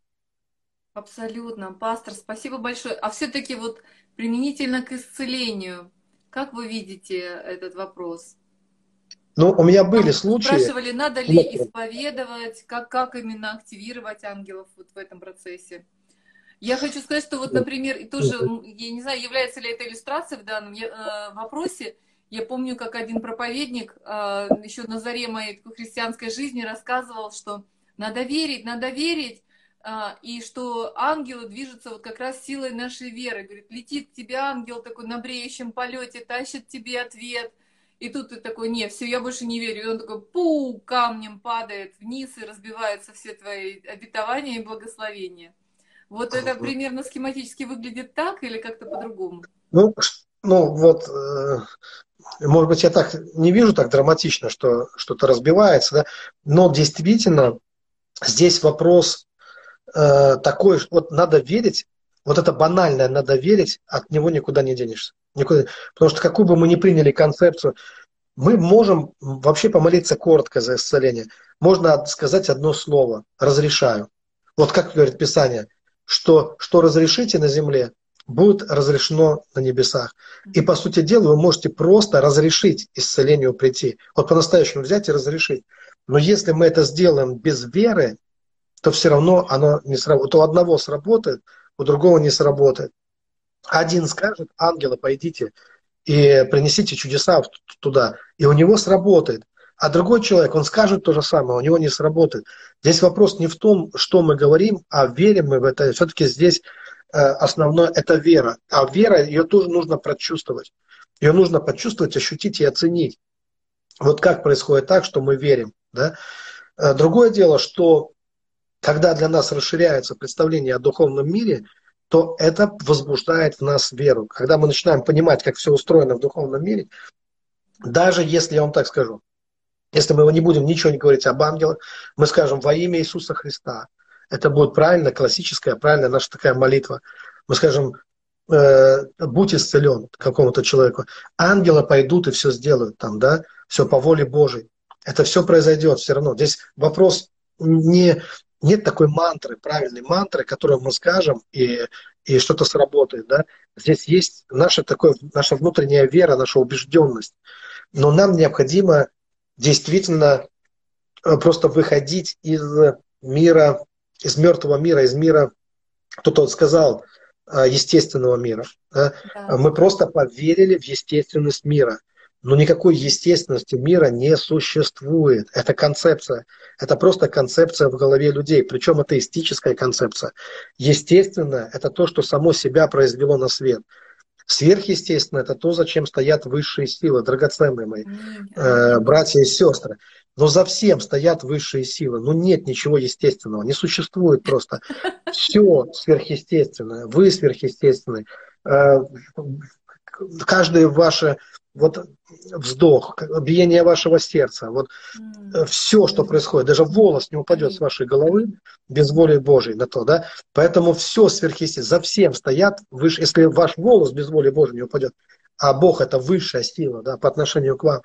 Абсолютно. Пастор, спасибо большое. А все-таки вот применительно к исцелению, как вы видите этот вопрос? Ну, у меня были случаи. Спрашивали, надо ли исповедовать, как, как именно активировать ангелов вот в этом процессе. Я хочу сказать, что вот, например, и тоже, я не знаю, является ли это иллюстрацией в данном э, вопросе. Я помню, как один проповедник э, еще на заре моей христианской жизни рассказывал, что надо верить, надо верить, а, и что ангелы движутся вот как раз силой нашей веры. Говорит, летит к тебе ангел такой на бреющем полете, тащит тебе ответ. И тут ты такой, не, все, я больше не верю. И он такой, пу, камнем падает вниз и разбиваются все твои обетования и благословения. Вот это примерно схематически выглядит так или как-то по-другому? Ну, ну вот, э, может быть, я так не вижу так драматично, что что-то разбивается, да? но действительно здесь вопрос э, такой, вот надо верить, вот это банальное надо верить, от него никуда не денешься. Никуда. Потому что какую бы мы ни приняли концепцию, мы можем вообще помолиться коротко за исцеление. Можно сказать одно слово «разрешаю». Вот как говорит Писание, что, что разрешите на земле, будет разрешено на небесах. И по сути дела вы можете просто разрешить исцелению прийти. Вот по-настоящему взять и разрешить. Но если мы это сделаем без веры, то все равно оно не сработает. У одного сработает, у другого не сработает. Один скажет, ангелы, пойдите и принесите чудеса туда, и у него сработает. А другой человек, он скажет то же самое, у него не сработает. Здесь вопрос не в том, что мы говорим, а верим мы в это. Все-таки здесь э, основное это вера. А вера, ее тоже нужно прочувствовать. Ее нужно почувствовать, ощутить и оценить. Вот как происходит так, что мы верим. Да? Э, другое дело, что когда для нас расширяется представление о духовном мире, то это возбуждает в нас веру. Когда мы начинаем понимать, как все устроено в духовном мире, даже если, я вам так скажу, если мы не будем ничего не говорить об ангелах, мы скажем во имя Иисуса Христа. Это будет правильно, классическая, правильная наша такая молитва. Мы скажем, э, будь исцелен какому-то человеку. Ангелы пойдут и все сделают там, да, все по воле Божьей. Это все произойдет все равно. Здесь вопрос не нет такой мантры, правильной мантры, которую мы скажем, и, и что-то сработает. Да? Здесь есть наша, такое, наша внутренняя вера, наша убежденность. Но нам необходимо действительно э, просто выходить из мира, из мертвого мира, из мира, кто-то вот сказал, э, естественного мира. Да? Да. Мы просто поверили в естественность мира. Но никакой естественности мира не существует. Это концепция. Это просто концепция в голове людей. Причем атеистическая концепция. Естественно, это то, что само себя произвело на свет. Сверхъестественно, это то, зачем стоят высшие силы, драгоценные мои э, братья и сестры. Но за всем стоят высшие силы. Ну нет ничего естественного, не существует просто. Все сверхъестественное, вы сверхъестественный. Э, каждое ваше вот вздох, биение вашего сердца, вот mm. все, что происходит, даже волос не упадет с вашей головы без воли Божьей на то, да. Поэтому все сверхъестественно, за всем стоят выше, если ваш волос без воли Божьей не упадет, а Бог это высшая сила, да, по отношению к вам,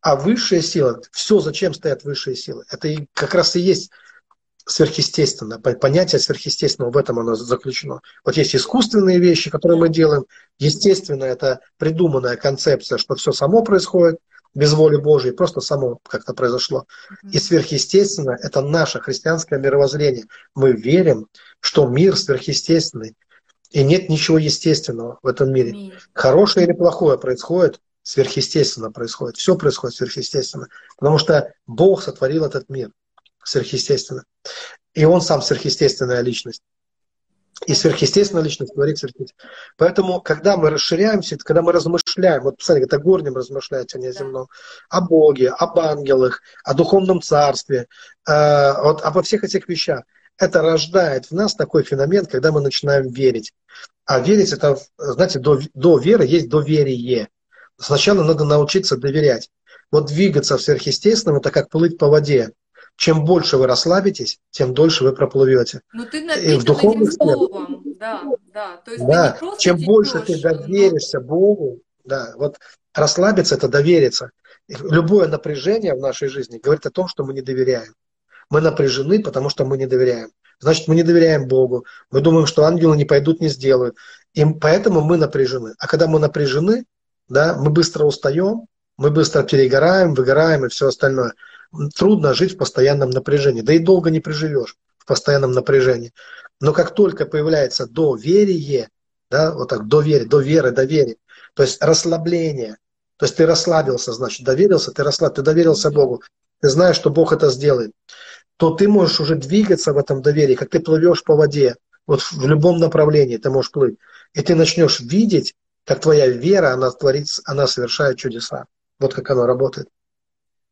А высшая сила, все, зачем стоят высшие силы, это и как раз и есть сверхъестественно. Понятие сверхъестественного, в этом оно заключено. Вот есть искусственные вещи, которые мы делаем. Естественно, это придуманная концепция, что все само происходит без воли Божьей, просто само как-то произошло. И сверхъестественно – это наше христианское мировоззрение. Мы верим, что мир сверхъестественный, и нет ничего естественного в этом мире. Хорошее или плохое происходит, сверхъестественно происходит. Все происходит сверхъестественно. Потому что Бог сотворил этот мир сверхъестественно. И он сам сверхъестественная личность. И сверхъестественная личность творит сверхъестественно. Поэтому, когда мы расширяемся, когда мы размышляем, вот посмотри, это горнем размышляет о неземном, да. о Боге, об ангелах, о духовном царстве, э, вот обо всех этих вещах, это рождает в нас такой феномен, когда мы начинаем верить. А верить это, знаете, до, до веры есть доверие. Сначала надо научиться доверять. Вот двигаться в сверхъестественном, это как плыть по воде чем больше вы расслабитесь, тем дольше вы проплывете. Но ну, ты и в духовных словом, да, да. То есть да. Ты чем больше ты доверишься но... Богу, да, вот расслабиться это довериться. Любое напряжение в нашей жизни говорит о том, что мы не доверяем. Мы напряжены, потому что мы не доверяем. Значит, мы не доверяем Богу. Мы думаем, что ангелы не пойдут, не сделают. И поэтому мы напряжены. А когда мы напряжены, да, мы быстро устаем, мы быстро перегораем, выгораем и все остальное трудно жить в постоянном напряжении. Да и долго не приживешь в постоянном напряжении. Но как только появляется доверие, да, вот так, доверие, до веры, доверие, то есть расслабление, то есть ты расслабился, значит, доверился, ты расслаб, ты доверился Богу, ты знаешь, что Бог это сделает, то ты можешь уже двигаться в этом доверии, как ты плывешь по воде, вот в любом направлении ты можешь плыть. И ты начнешь видеть, как твоя вера, она творит, она совершает чудеса. Вот как оно работает.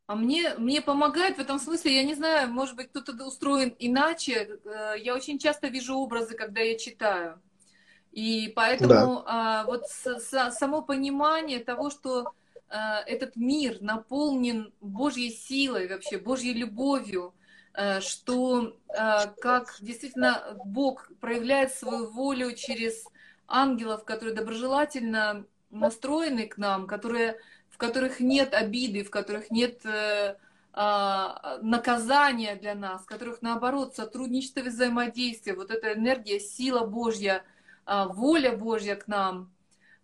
А мне, мне помогает в этом смысле, я не знаю, может быть, кто-то устроен иначе. Э, я очень часто вижу образы, когда я читаю. И поэтому да. а, вот с, с, само понимание того, что а, этот мир наполнен Божьей силой, вообще Божьей любовью, а, что а, как действительно Бог проявляет свою волю через ангелов, которые доброжелательно настроены к нам, которые в которых нет обиды, в которых нет э, э, наказания для нас, в которых наоборот сотрудничество и взаимодействие, вот эта энергия, сила Божья, э, воля Божья к нам,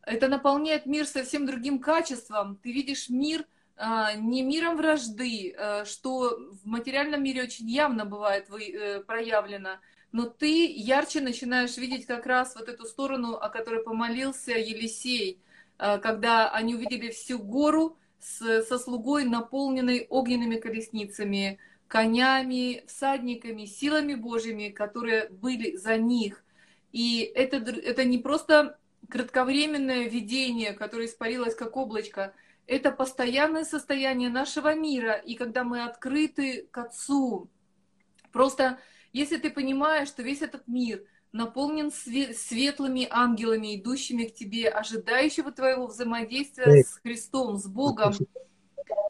это наполняет мир совсем другим качеством. Ты видишь мир э, не миром вражды, э, что в материальном мире очень явно бывает э, проявлено, но ты ярче начинаешь видеть как раз вот эту сторону, о которой помолился Елисей – когда они увидели всю гору с, со слугой, наполненной огненными колесницами, конями, всадниками, силами Божьими, которые были за них. И это, это не просто кратковременное видение, которое испарилось как облачко, это постоянное состояние нашего мира, и когда мы открыты к Отцу. Просто если ты понимаешь, что весь этот мир – наполнен светлыми ангелами, идущими к тебе, ожидающего твоего взаимодействия с Христом, с Богом,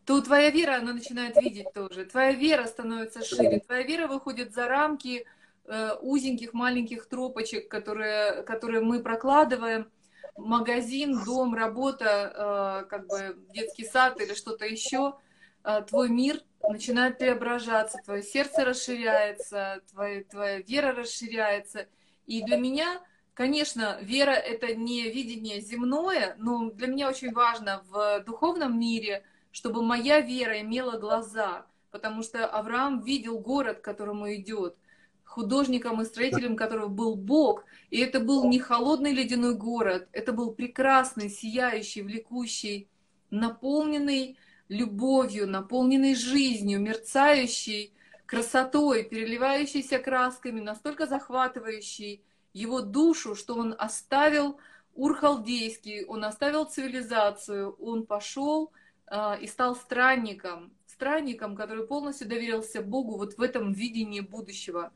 то твоя вера, она начинает видеть тоже. Твоя вера становится шире, твоя вера выходит за рамки э, узеньких маленьких тропочек, которые, которые мы прокладываем. Магазин, дом, работа, э, как бы детский сад или что-то еще. Э, твой мир начинает преображаться, твое сердце расширяется, твоя, твоя вера расширяется – и для меня, конечно, вера — это не видение земное, но для меня очень важно в духовном мире, чтобы моя вера имела глаза, потому что Авраам видел город, к которому идет, художником и строителем которого был Бог. И это был не холодный ледяной город, это был прекрасный, сияющий, влекущий, наполненный любовью, наполненный жизнью, мерцающий, красотой, переливающейся красками, настолько захватывающей его душу, что он оставил Урхалдейский, он оставил цивилизацию, он пошел э, и стал странником, странником, который полностью доверился Богу вот в этом видении будущего.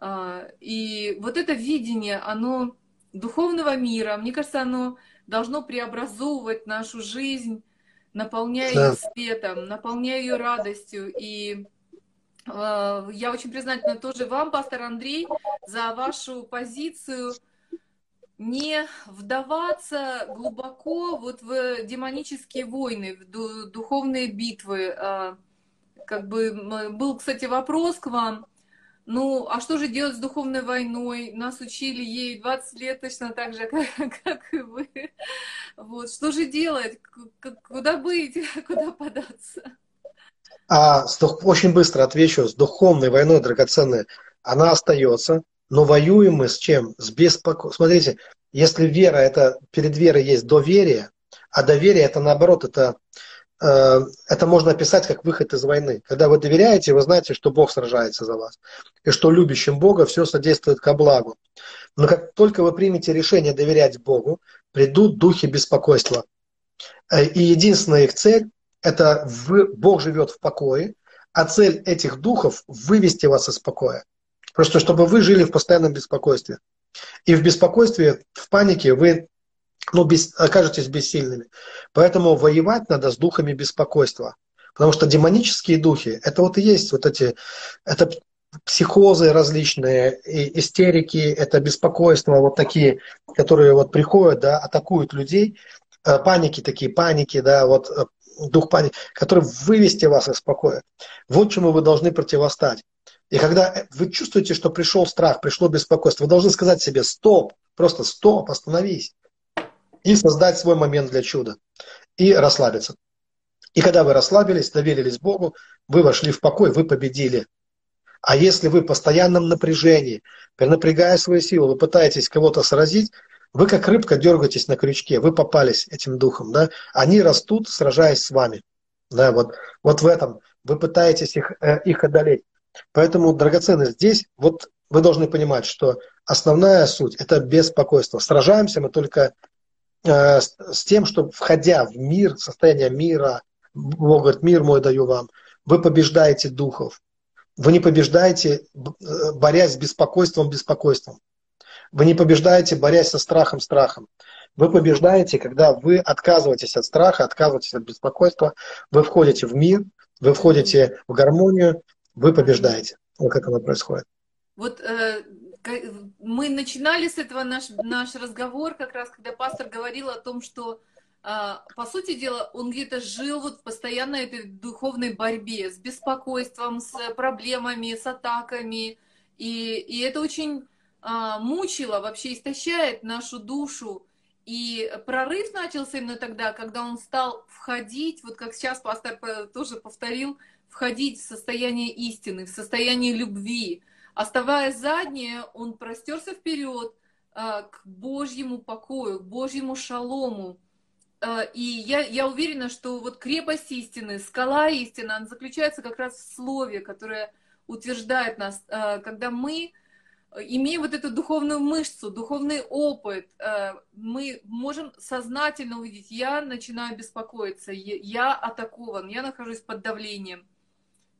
Э, и вот это видение, оно духовного мира, мне кажется, оно должно преобразовывать нашу жизнь, наполняя да. ее светом, наполняя ее радостью и я очень признательна тоже вам, пастор Андрей, за вашу позицию не вдаваться глубоко вот в демонические войны, в духовные битвы. А, как бы был, кстати, вопрос к вам. Ну, а что же делать с духовной войной? Нас учили ей 20 лет точно так же, как, *laughs* как и вы. Вот, что же делать? Куда быть? *laughs* Куда податься? А, очень быстро отвечу. С духовной войной драгоценной она остается, но воюем мы с чем? С беспокойством. Смотрите, если вера, это перед верой есть доверие, а доверие это наоборот, это, э, это можно описать как выход из войны. Когда вы доверяете, вы знаете, что Бог сражается за вас. И что любящим Бога все содействует ко благу. Но как только вы примете решение доверять Богу, придут духи беспокойства. Э, и единственная их цель – это в, Бог живет в покое, а цель этих духов – вывести вас из покоя. Просто чтобы вы жили в постоянном беспокойстве. И в беспокойстве, в панике вы ну, без, окажетесь бессильными. Поэтому воевать надо с духами беспокойства. Потому что демонические духи, это вот и есть вот эти, это психозы различные, и истерики, это беспокойство, вот такие, которые вот приходят, да, атакуют людей, э, паники такие, паники, да, вот э, дух паники, который вывести вас из покоя. Вот чему вы должны противостать. И когда вы чувствуете, что пришел страх, пришло беспокойство, вы должны сказать себе «стоп», просто «стоп», остановись. И создать свой момент для чуда. И расслабиться. И когда вы расслабились, доверились Богу, вы вошли в покой, вы победили. А если вы в постоянном напряжении, перенапрягая свои силы, вы пытаетесь кого-то сразить, вы как рыбка дергаетесь на крючке, вы попались этим духом. Да? Они растут, сражаясь с вами. Да, вот, вот в этом вы пытаетесь их, э, их одолеть. Поэтому, драгоценность здесь, вот вы должны понимать, что основная суть – это беспокойство. Сражаемся мы только э, с, с тем, что, входя в мир, состояние мира, Бог говорит, мир мой даю вам, вы побеждаете духов. Вы не побеждаете, э, борясь с беспокойством, беспокойством. Вы не побеждаете, борясь со страхом, страхом. Вы побеждаете, когда вы отказываетесь от страха, отказываетесь от беспокойства, вы входите в мир, вы входите в гармонию, вы побеждаете. Вот как оно происходит. Вот э, мы начинали с этого наш, наш разговор, как раз когда пастор говорил о том, что э, по сути дела он где-то жил вот в постоянной этой духовной борьбе с беспокойством, с проблемами, с атаками. И, и это очень э, мучило, вообще истощает нашу душу. И прорыв начался именно тогда, когда он стал входить, вот как сейчас пастор тоже повторил, входить в состояние истины, в состояние любви. Оставаясь заднее, он простерся вперед а, к Божьему покою, к Божьему шалому. А, и я, я уверена, что вот крепость истины, скала истины, она заключается как раз в слове, которое утверждает нас, а, когда мы имея вот эту духовную мышцу, духовный опыт, мы можем сознательно увидеть, я начинаю беспокоиться, я атакован, я нахожусь под давлением.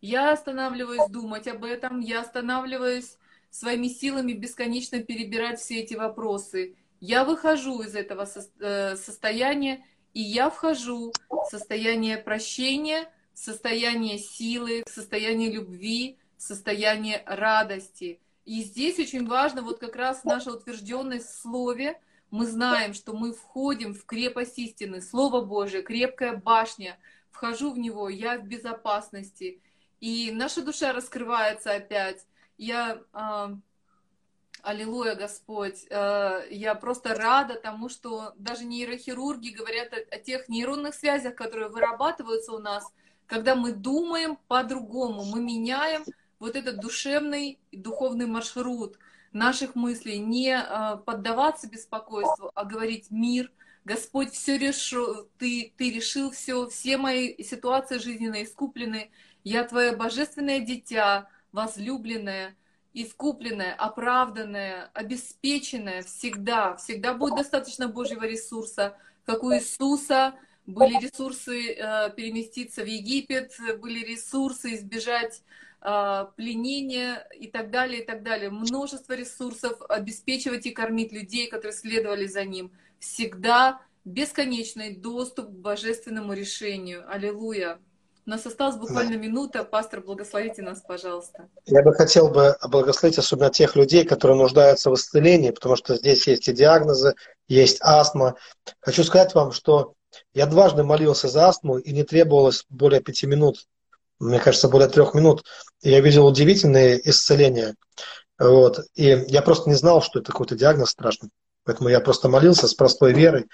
Я останавливаюсь думать об этом, я останавливаюсь своими силами бесконечно перебирать все эти вопросы. Я выхожу из этого э, состояния, и я вхожу в состояние прощения, в состояние силы, в состояние любви, в состояние радости. И здесь очень важно вот как раз наша утвержденность Слове. Мы знаем, что мы входим в крепость истины, Слово Божие, крепкая башня. Вхожу в него, я в безопасности и наша душа раскрывается опять. Я, э, аллилуйя, Господь, э, я просто рада тому, что даже нейрохирурги говорят о тех нейронных связях, которые вырабатываются у нас, когда мы думаем по-другому, мы меняем вот этот душевный духовный маршрут наших мыслей, не э, поддаваться беспокойству, а говорить мир, Господь все решил, ты, ты решил все, все мои ситуации жизненные искуплены, я твое божественное дитя, возлюбленное, искупленное, оправданное, обеспеченное всегда. Всегда будет достаточно Божьего ресурса, как у Иисуса были ресурсы э, переместиться в Египет, были ресурсы избежать пленения и так далее, и так далее. Множество ресурсов обеспечивать и кормить людей, которые следовали за ним. Всегда бесконечный доступ к божественному решению. Аллилуйя. У нас осталась буквально да. минута. Пастор, благословите нас, пожалуйста. Я бы хотел бы благословить особенно тех людей, которые нуждаются в исцелении, потому что здесь есть и диагнозы, есть астма. Хочу сказать вам, что я дважды молился за астму, и не требовалось более пяти минут, мне кажется, более трех минут. Я видел удивительные исцеления. Вот. И я просто не знал, что это какой-то диагноз страшный. Поэтому я просто молился с простой верой.